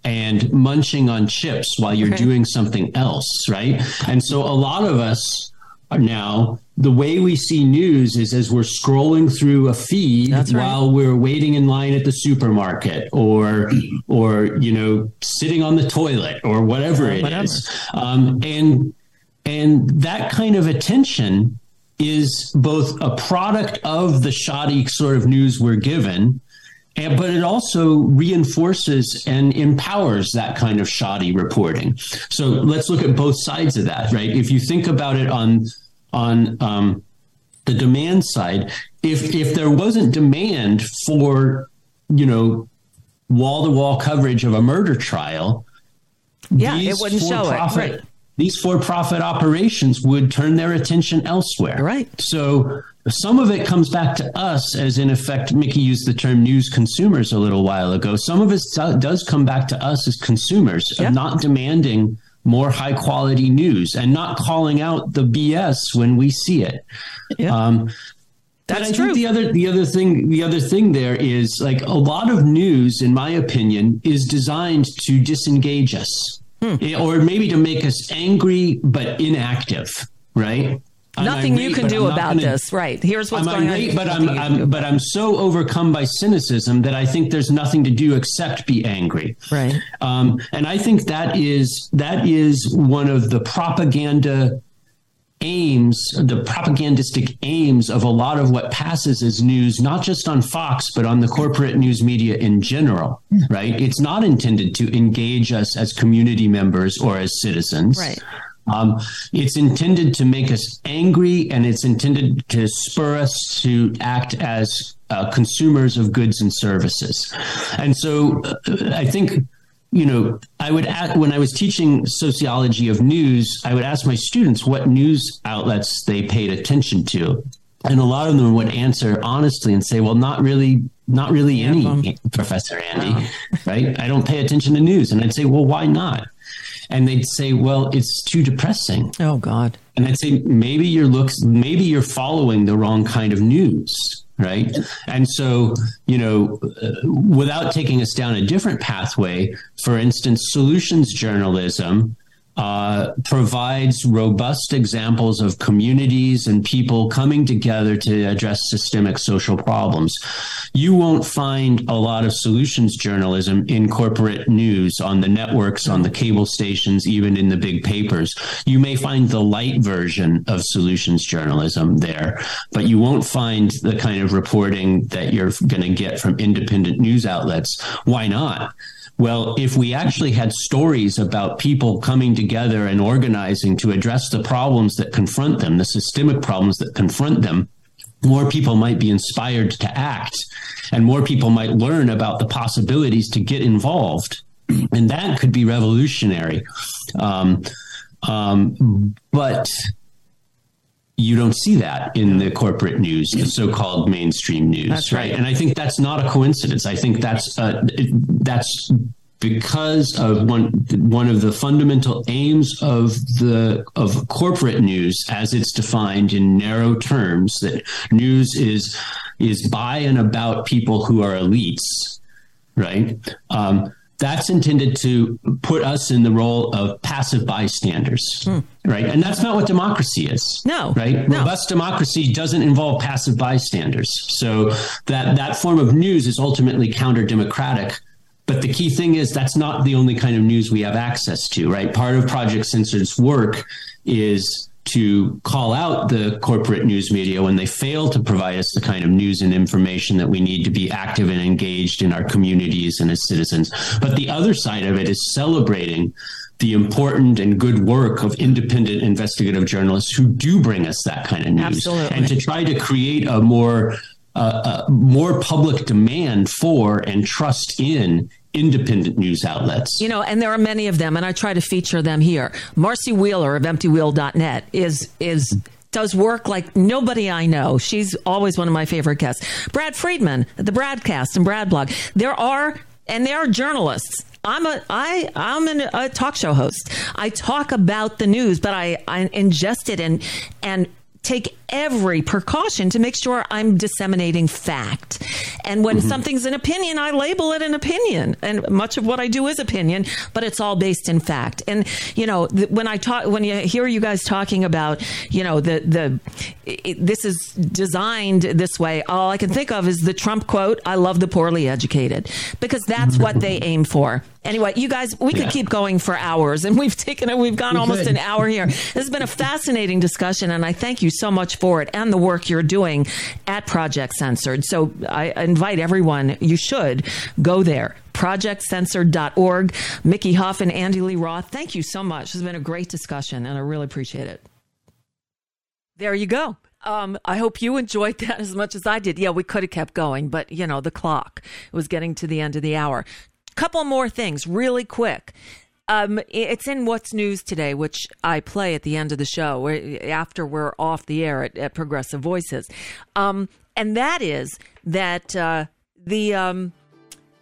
and munching on chips while you're okay. doing something else, right? And so a lot of us are now the way we see news is as we're scrolling through a feed right. while we're waiting in line at the supermarket or or you know sitting on the toilet or whatever it is, whatever. Um, and and that kind of attention is both a product of the shoddy sort of news we're given and, but it also reinforces and empowers that kind of shoddy reporting. So let's look at both sides of that, right? If you think about it on on um, the demand side, if if there wasn't demand for you know wall to wall coverage of a murder trial, Yeah, it wouldn't show it. Right. These for-profit operations would turn their attention elsewhere. Right. So some of it comes back to us, as in effect, Mickey used the term news consumers a little while ago. Some of it does come back to us as consumers Yeah. of not demanding more high quality news and not calling out the BS when we see it. Yeah. Um, That's I true. think the other the other thing the other thing there is like a lot of news, in my opinion, is designed to disengage us, Hmm. Eh, or maybe to make us angry but inactive. Right? I'm Nothing you can do about gonna- this. Right. Here's what's I'm going irate, on. but I'm, Nothing you can do I'm but I'm so overcome by cynicism that I think there's nothing to do except be angry. Right. Um, and I think that is that is one of the propaganda aims, the propagandistic aims of a lot of what passes as news, not just on Fox, but on the corporate news media in general, right? It's not intended to engage us as community members or as citizens. Right. Um, it's intended to make us angry and it's intended to spur us to act as uh, consumers of goods and services. And so uh, I think, you know, I would ask, when I was teaching sociology of news, I would ask my students what news outlets they paid attention to. And a lot of them would answer honestly and say, well, not really, not really any, Professor Andy, right? I don't pay attention to news. And I'd say, well, why not? And they'd say, well, it's too depressing. Oh God. And I'd say maybe you're looks maybe you're following the wrong kind of news, right? And so, you know, uh, without taking us down a different pathway, for instance, solutions journalism uh, provides robust examples of communities and people coming together to address systemic social problems. You won't find a lot of solutions journalism in corporate news, on the networks, on the cable stations, even in the big papers. You may find the light version of solutions journalism there, but you won't find the kind of reporting that you're going to get from independent news outlets. Why not? Well, if we actually had stories about people coming together and organizing to address the problems that confront them, the systemic problems that confront them, more people might be inspired to act and more people might learn about the possibilities to get involved. And that could be revolutionary. Um, um, but you don't see that in the corporate news, the so-called mainstream news, That's right. And I think that's not a coincidence. I think that's uh, that's because of one one of the fundamental aims of the of corporate news, as it's defined in narrow terms, that news is is by and about people who are elites, right? Um, that's intended to put us in the role of passive bystanders, right? And that's not what democracy is. Hmm. No, right? no. Robust democracy doesn't involve passive bystanders. So that that form of news is ultimately counter democratic. But the key thing is that's not the only kind of news we have access to, right? Part of Project Censored's work is to call out the corporate news media when they fail to provide us the kind of news and information that we need to be active and engaged in our communities and as citizens. But the other side of it is celebrating the important and good work of independent investigative journalists who do bring us that kind of news Absolutely. and to try to create a more uh, uh, more public demand for and trust in independent news outlets. You know, and there are many of them, and I try to feature them here. Marcy Wheeler of EmptyWheel.net is is does work like nobody I know. She's always one of my favorite guests. Brad Friedman, the Bradcast and Brad blog. There are and there are journalists. I'm a I I'm an, a talk show host. I talk about the news, but I I ingest it and and take every precaution to make sure I'm disseminating fact. And when mm-hmm. something's an opinion, I label it an opinion. And much of what I do is opinion, but it's all based in fact. And, you know, when I talk, when you hear you guys talking about, you know, the, the, it, this is designed this way, all I can think of is the Trump quote, I love the poorly educated, because that's what they <laughs> aim for. Anyway, you guys, we could yeah. keep going for hours, and we've taken it. We've gone we almost could. an hour here. This has been a fascinating discussion, and I thank you so much for it and the work you're doing at Project Censored. So I invite everyone. You should go there projectcensored.org. Mickey Huff and Andy Lee Roth, thank you so much. This has been a great discussion, and I really appreciate it. There you go. Um, I hope you enjoyed that as much as I did. Yeah, we could have kept going, but you know, the clock was getting to the end of the hour. Couple more things really quick. Um, it's in What's News today, which I play at the end of the show after we're off the air at, at Progressive Voices. Um, and that is that uh, the um,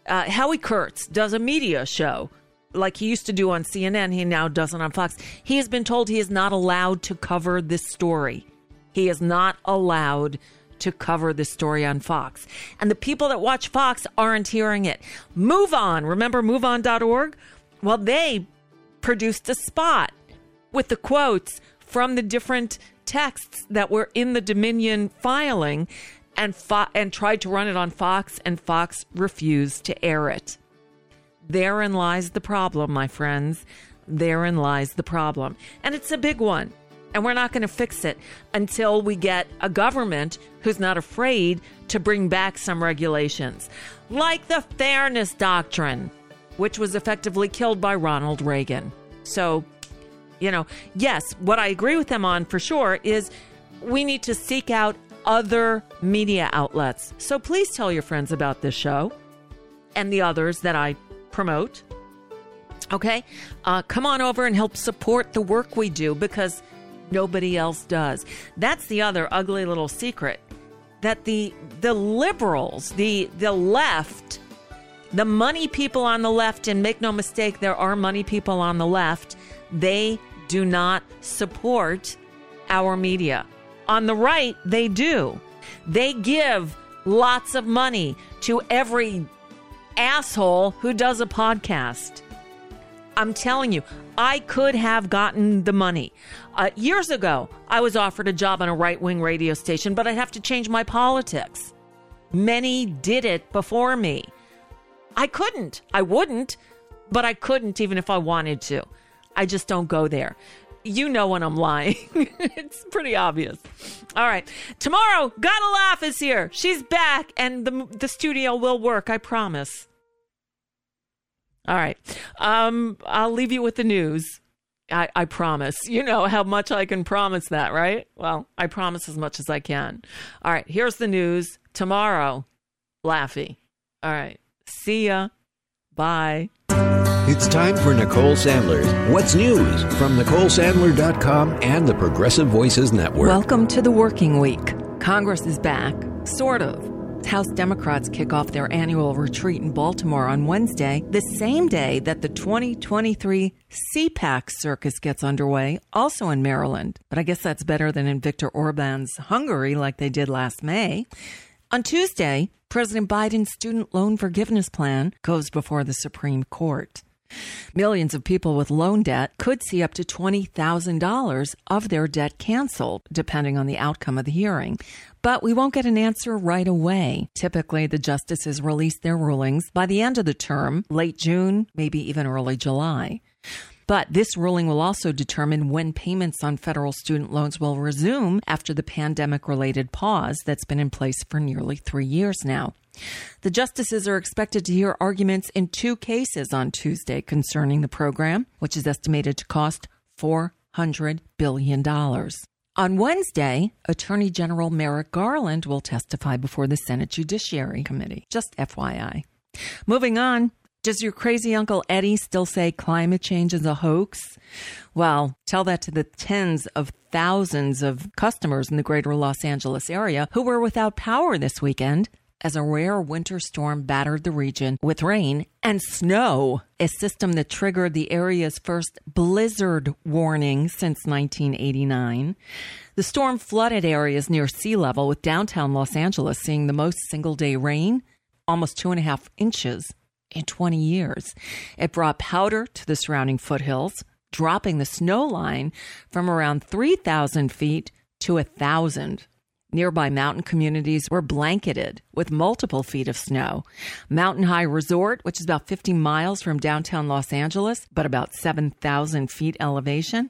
uh, Howie Kurtz does a media show like he used to do on CNN. He now does it on Fox. He has been told he is not allowed to cover this story. He is not allowed to cover the story on Fox. And the people that watch Fox aren't hearing it. Move on. Remember moveon.org? Well, they produced a spot with the quotes from the different texts that were in the Dominion filing and fo- and tried to run it on Fox and Fox refused to air it. Therein lies the problem, my friends. Therein lies the problem. And it's a big one and we're not going to fix it until we get a government who's not afraid to bring back some regulations, like the Fairness Doctrine, which was effectively killed by Ronald Reagan. So, you know, yes, what I agree with them on for sure is we need to seek out other media outlets. So please tell your friends about this show and the others that I promote. Okay? Uh, come on over and help support the work we do because nobody else does. That's the other ugly little secret that the the liberals, the the left, the money people on the left and make no mistake there are money people on the left, they do not support our media. On the right, they do. They give lots of money to every asshole who does a podcast. I'm telling you, I could have gotten the money. Uh, years ago, I was offered a job on a right wing radio station, but I'd have to change my politics. Many did it before me. I couldn't. I wouldn't, but I couldn't even if I wanted to. I just don't go there. You know when I'm lying. <laughs> it's pretty obvious. All right. Tomorrow, Gotta Laugh is here. She's back, and the, the studio will work, I promise. All right. Um, I'll leave you with the news. I, I promise. You know how much I can promise that, right? Well, I promise as much as I can. All right. Here's the news. Tomorrow, Laffy. All right. See ya. Bye. It's time for Nicole Sandler's What's News from NicoleSandler.com and the Progressive Voices Network. Welcome to the working week. Congress is back, sort of. House Democrats kick off their annual retreat in Baltimore on Wednesday, the same day that the 2023 CPAC circus gets underway, also in Maryland. But I guess that's better than in Viktor Orban's Hungary, like they did last May. On Tuesday, President Biden's student loan forgiveness plan goes before the Supreme Court. Millions of people with loan debt could see up to $20,000 of their debt canceled, depending on the outcome of the hearing. But we won't get an answer right away. Typically, the justices release their rulings by the end of the term, late June, maybe even early July. But this ruling will also determine when payments on federal student loans will resume after the pandemic related pause that's been in place for nearly three years now. The justices are expected to hear arguments in two cases on Tuesday concerning the program, which is estimated to cost $400 billion. On Wednesday, Attorney General Merrick Garland will testify before the Senate Judiciary Committee. Just FYI. Moving on, does your crazy Uncle Eddie still say climate change is a hoax? Well, tell that to the tens of thousands of customers in the greater Los Angeles area who were without power this weekend as a rare winter storm battered the region with rain and snow, a system that triggered the area's first blizzard warning since 1989. The storm flooded areas near sea level, with downtown Los Angeles seeing the most single day rain, almost two and a half inches in 20 years. It brought powder to the surrounding foothills, dropping the snow line from around 3,000 feet to a 1,000. Nearby mountain communities were blanketed with multiple feet of snow. Mountain High Resort, which is about 50 miles from downtown Los Angeles, but about 7,000 feet elevation,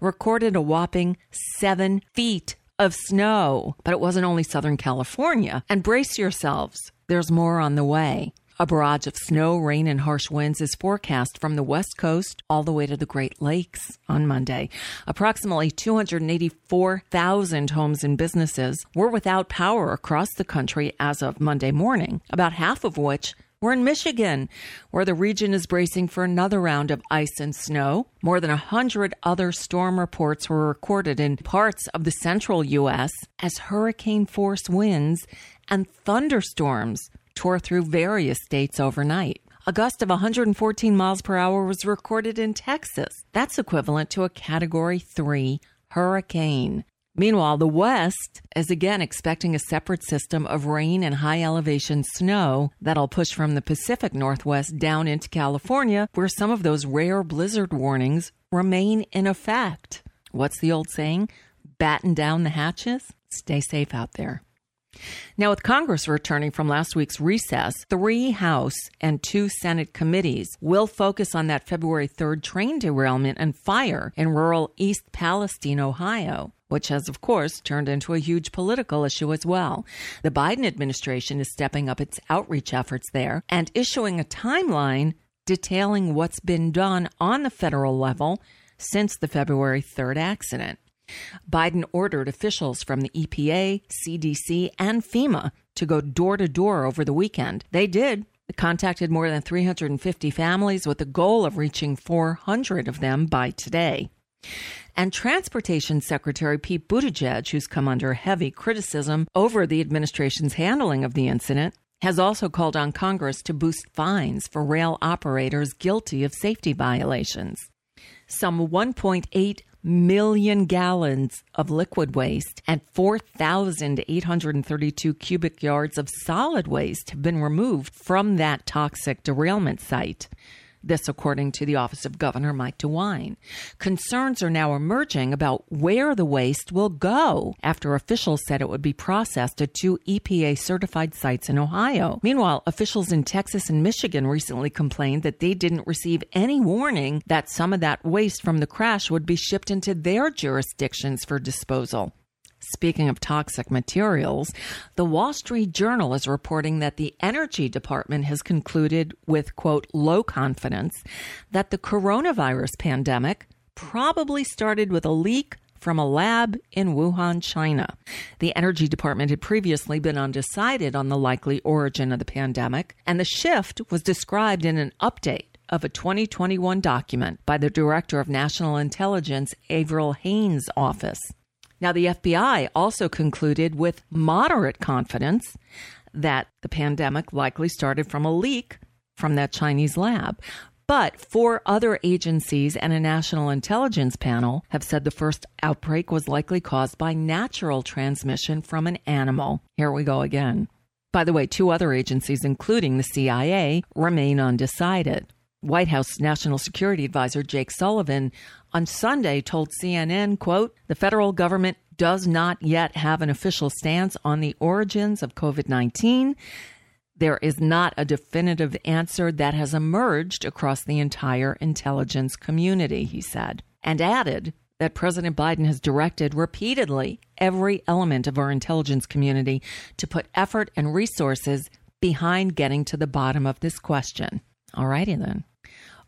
recorded a whopping seven feet of snow. But it wasn't only Southern California. And brace yourselves, there's more on the way. A barrage of snow, rain, and harsh winds is forecast from the west coast all the way to the Great Lakes on Monday. Approximately 284,000 homes and businesses were without power across the country as of Monday morning, about half of which were in Michigan, where the region is bracing for another round of ice and snow. More than a hundred other storm reports were recorded in parts of the central U.S. as hurricane force winds and thunderstorms tore through various states overnight. A gust of 114 miles per hour was recorded in Texas. That's equivalent to a category 3 hurricane. Meanwhile, the West is again expecting a separate system of rain and high elevation snow that'll push from the Pacific Northwest down into California, where some of those rare blizzard warnings remain in effect. What's the old saying? Batten down the hatches? Stay safe out there. Now, with Congress returning from last week's recess, three House and two Senate committees will focus on that February 3rd train derailment and fire in rural East Palestine, Ohio which has, of course, turned into a huge political issue as well. The Biden administration is stepping up its outreach efforts there and issuing a timeline detailing what's been done on the federal level since the February 3rd accident. Biden ordered officials from the EPA, CDC, and FEMA to go door to door over the weekend. They did. They contacted more than 350 families with the goal of reaching 400 of them by today. And Transportation Secretary Pete Buttigieg, who's come under heavy criticism over the administration's handling of the incident, has also called on Congress to boost fines for rail operators guilty of safety violations. Some 1.8 million gallons of liquid waste and 4,832 cubic yards of solid waste have been removed from that toxic derailment site. This, according to the office of Governor Mike DeWine. Concerns are now emerging about where the waste will go after officials said it would be processed at two EPA certified sites in Ohio. Meanwhile, officials in Texas and Michigan recently complained that they didn't receive any warning that some of that waste from the crash would be shipped into their jurisdictions for disposal. Speaking of toxic materials, the Wall Street Journal is reporting that the Energy Department has concluded with, quote, low confidence that the coronavirus pandemic probably started with a leak from a lab in Wuhan, China. The Energy Department had previously been undecided on the likely origin of the pandemic, and the shift was described in an update of a 2021 document by the Director of National Intelligence, Avril Haines' office. Now, the FBI also concluded with moderate confidence that the pandemic likely started from a leak from that Chinese lab. But four other agencies and a national intelligence panel have said the first outbreak was likely caused by natural transmission from an animal. Here we go again. By the way, two other agencies, including the CIA, remain undecided. White House National Security Advisor Jake Sullivan on Sunday told CNN, quote, the federal government does not yet have an official stance on the origins of COVID-19. There is not a definitive answer that has emerged across the entire intelligence community, he said, and added that President Biden has directed repeatedly every element of our intelligence community to put effort and resources behind getting to the bottom of this question. All righty then.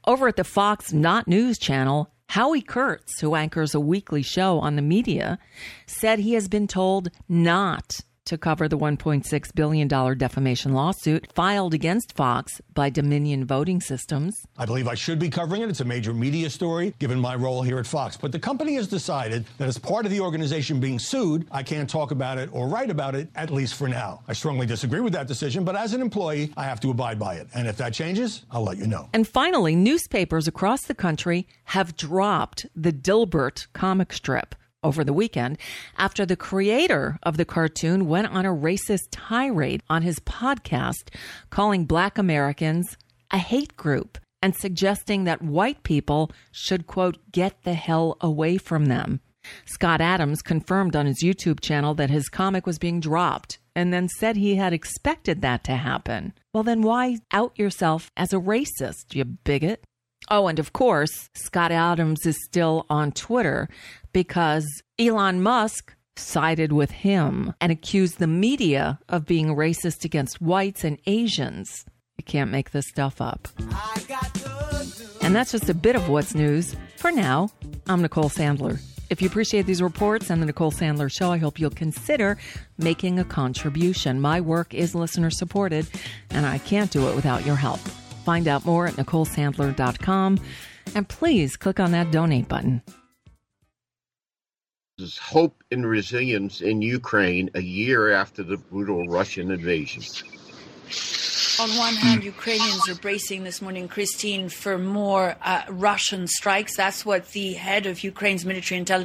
Over at the Fox Not News channel, Howie Kurtz, who anchors a weekly show on the media, said he has been told not to cover the $1.6 billion defamation lawsuit filed against Fox by Dominion Voting Systems. I believe I should be covering it. It's a major media story, given my role here at Fox. But the company has decided that as part of the organization being sued, I can't talk about it or write about it, at least for now. I strongly disagree with that decision, but as an employee, I have to abide by it. And if that changes, I'll let you know. And finally, newspapers across the country have dropped the Dilbert comic strip over the weekend after the creator of the cartoon went on a racist tirade on his podcast, calling black Americans a hate group and suggesting that white people should, quote, get the hell away from them. Scott Adams confirmed on his YouTube channel that his comic was being dropped and then said he had expected that to happen. Well, then why out yourself as a racist, you bigot? Oh, and of course, Scott Adams is still on Twitter because Elon Musk sided with him and accused the media of being racist against whites and Asians. You can't make this stuff up. And that's just a bit of what's news. For now, I'm Nicole Sandler. If you appreciate these reports and the Nicole Sandler Show, I hope you'll consider making a contribution. My work is listener supported, and I can't do it without your help. Find out more at NicoleSandler.com and please click on that donate button. Hope and resilience in Ukraine a year after the brutal Russian invasion. On one hand, Ukrainians are bracing this morning, Christine, for more uh, Russian strikes. That's what the head of Ukraine's military intelligence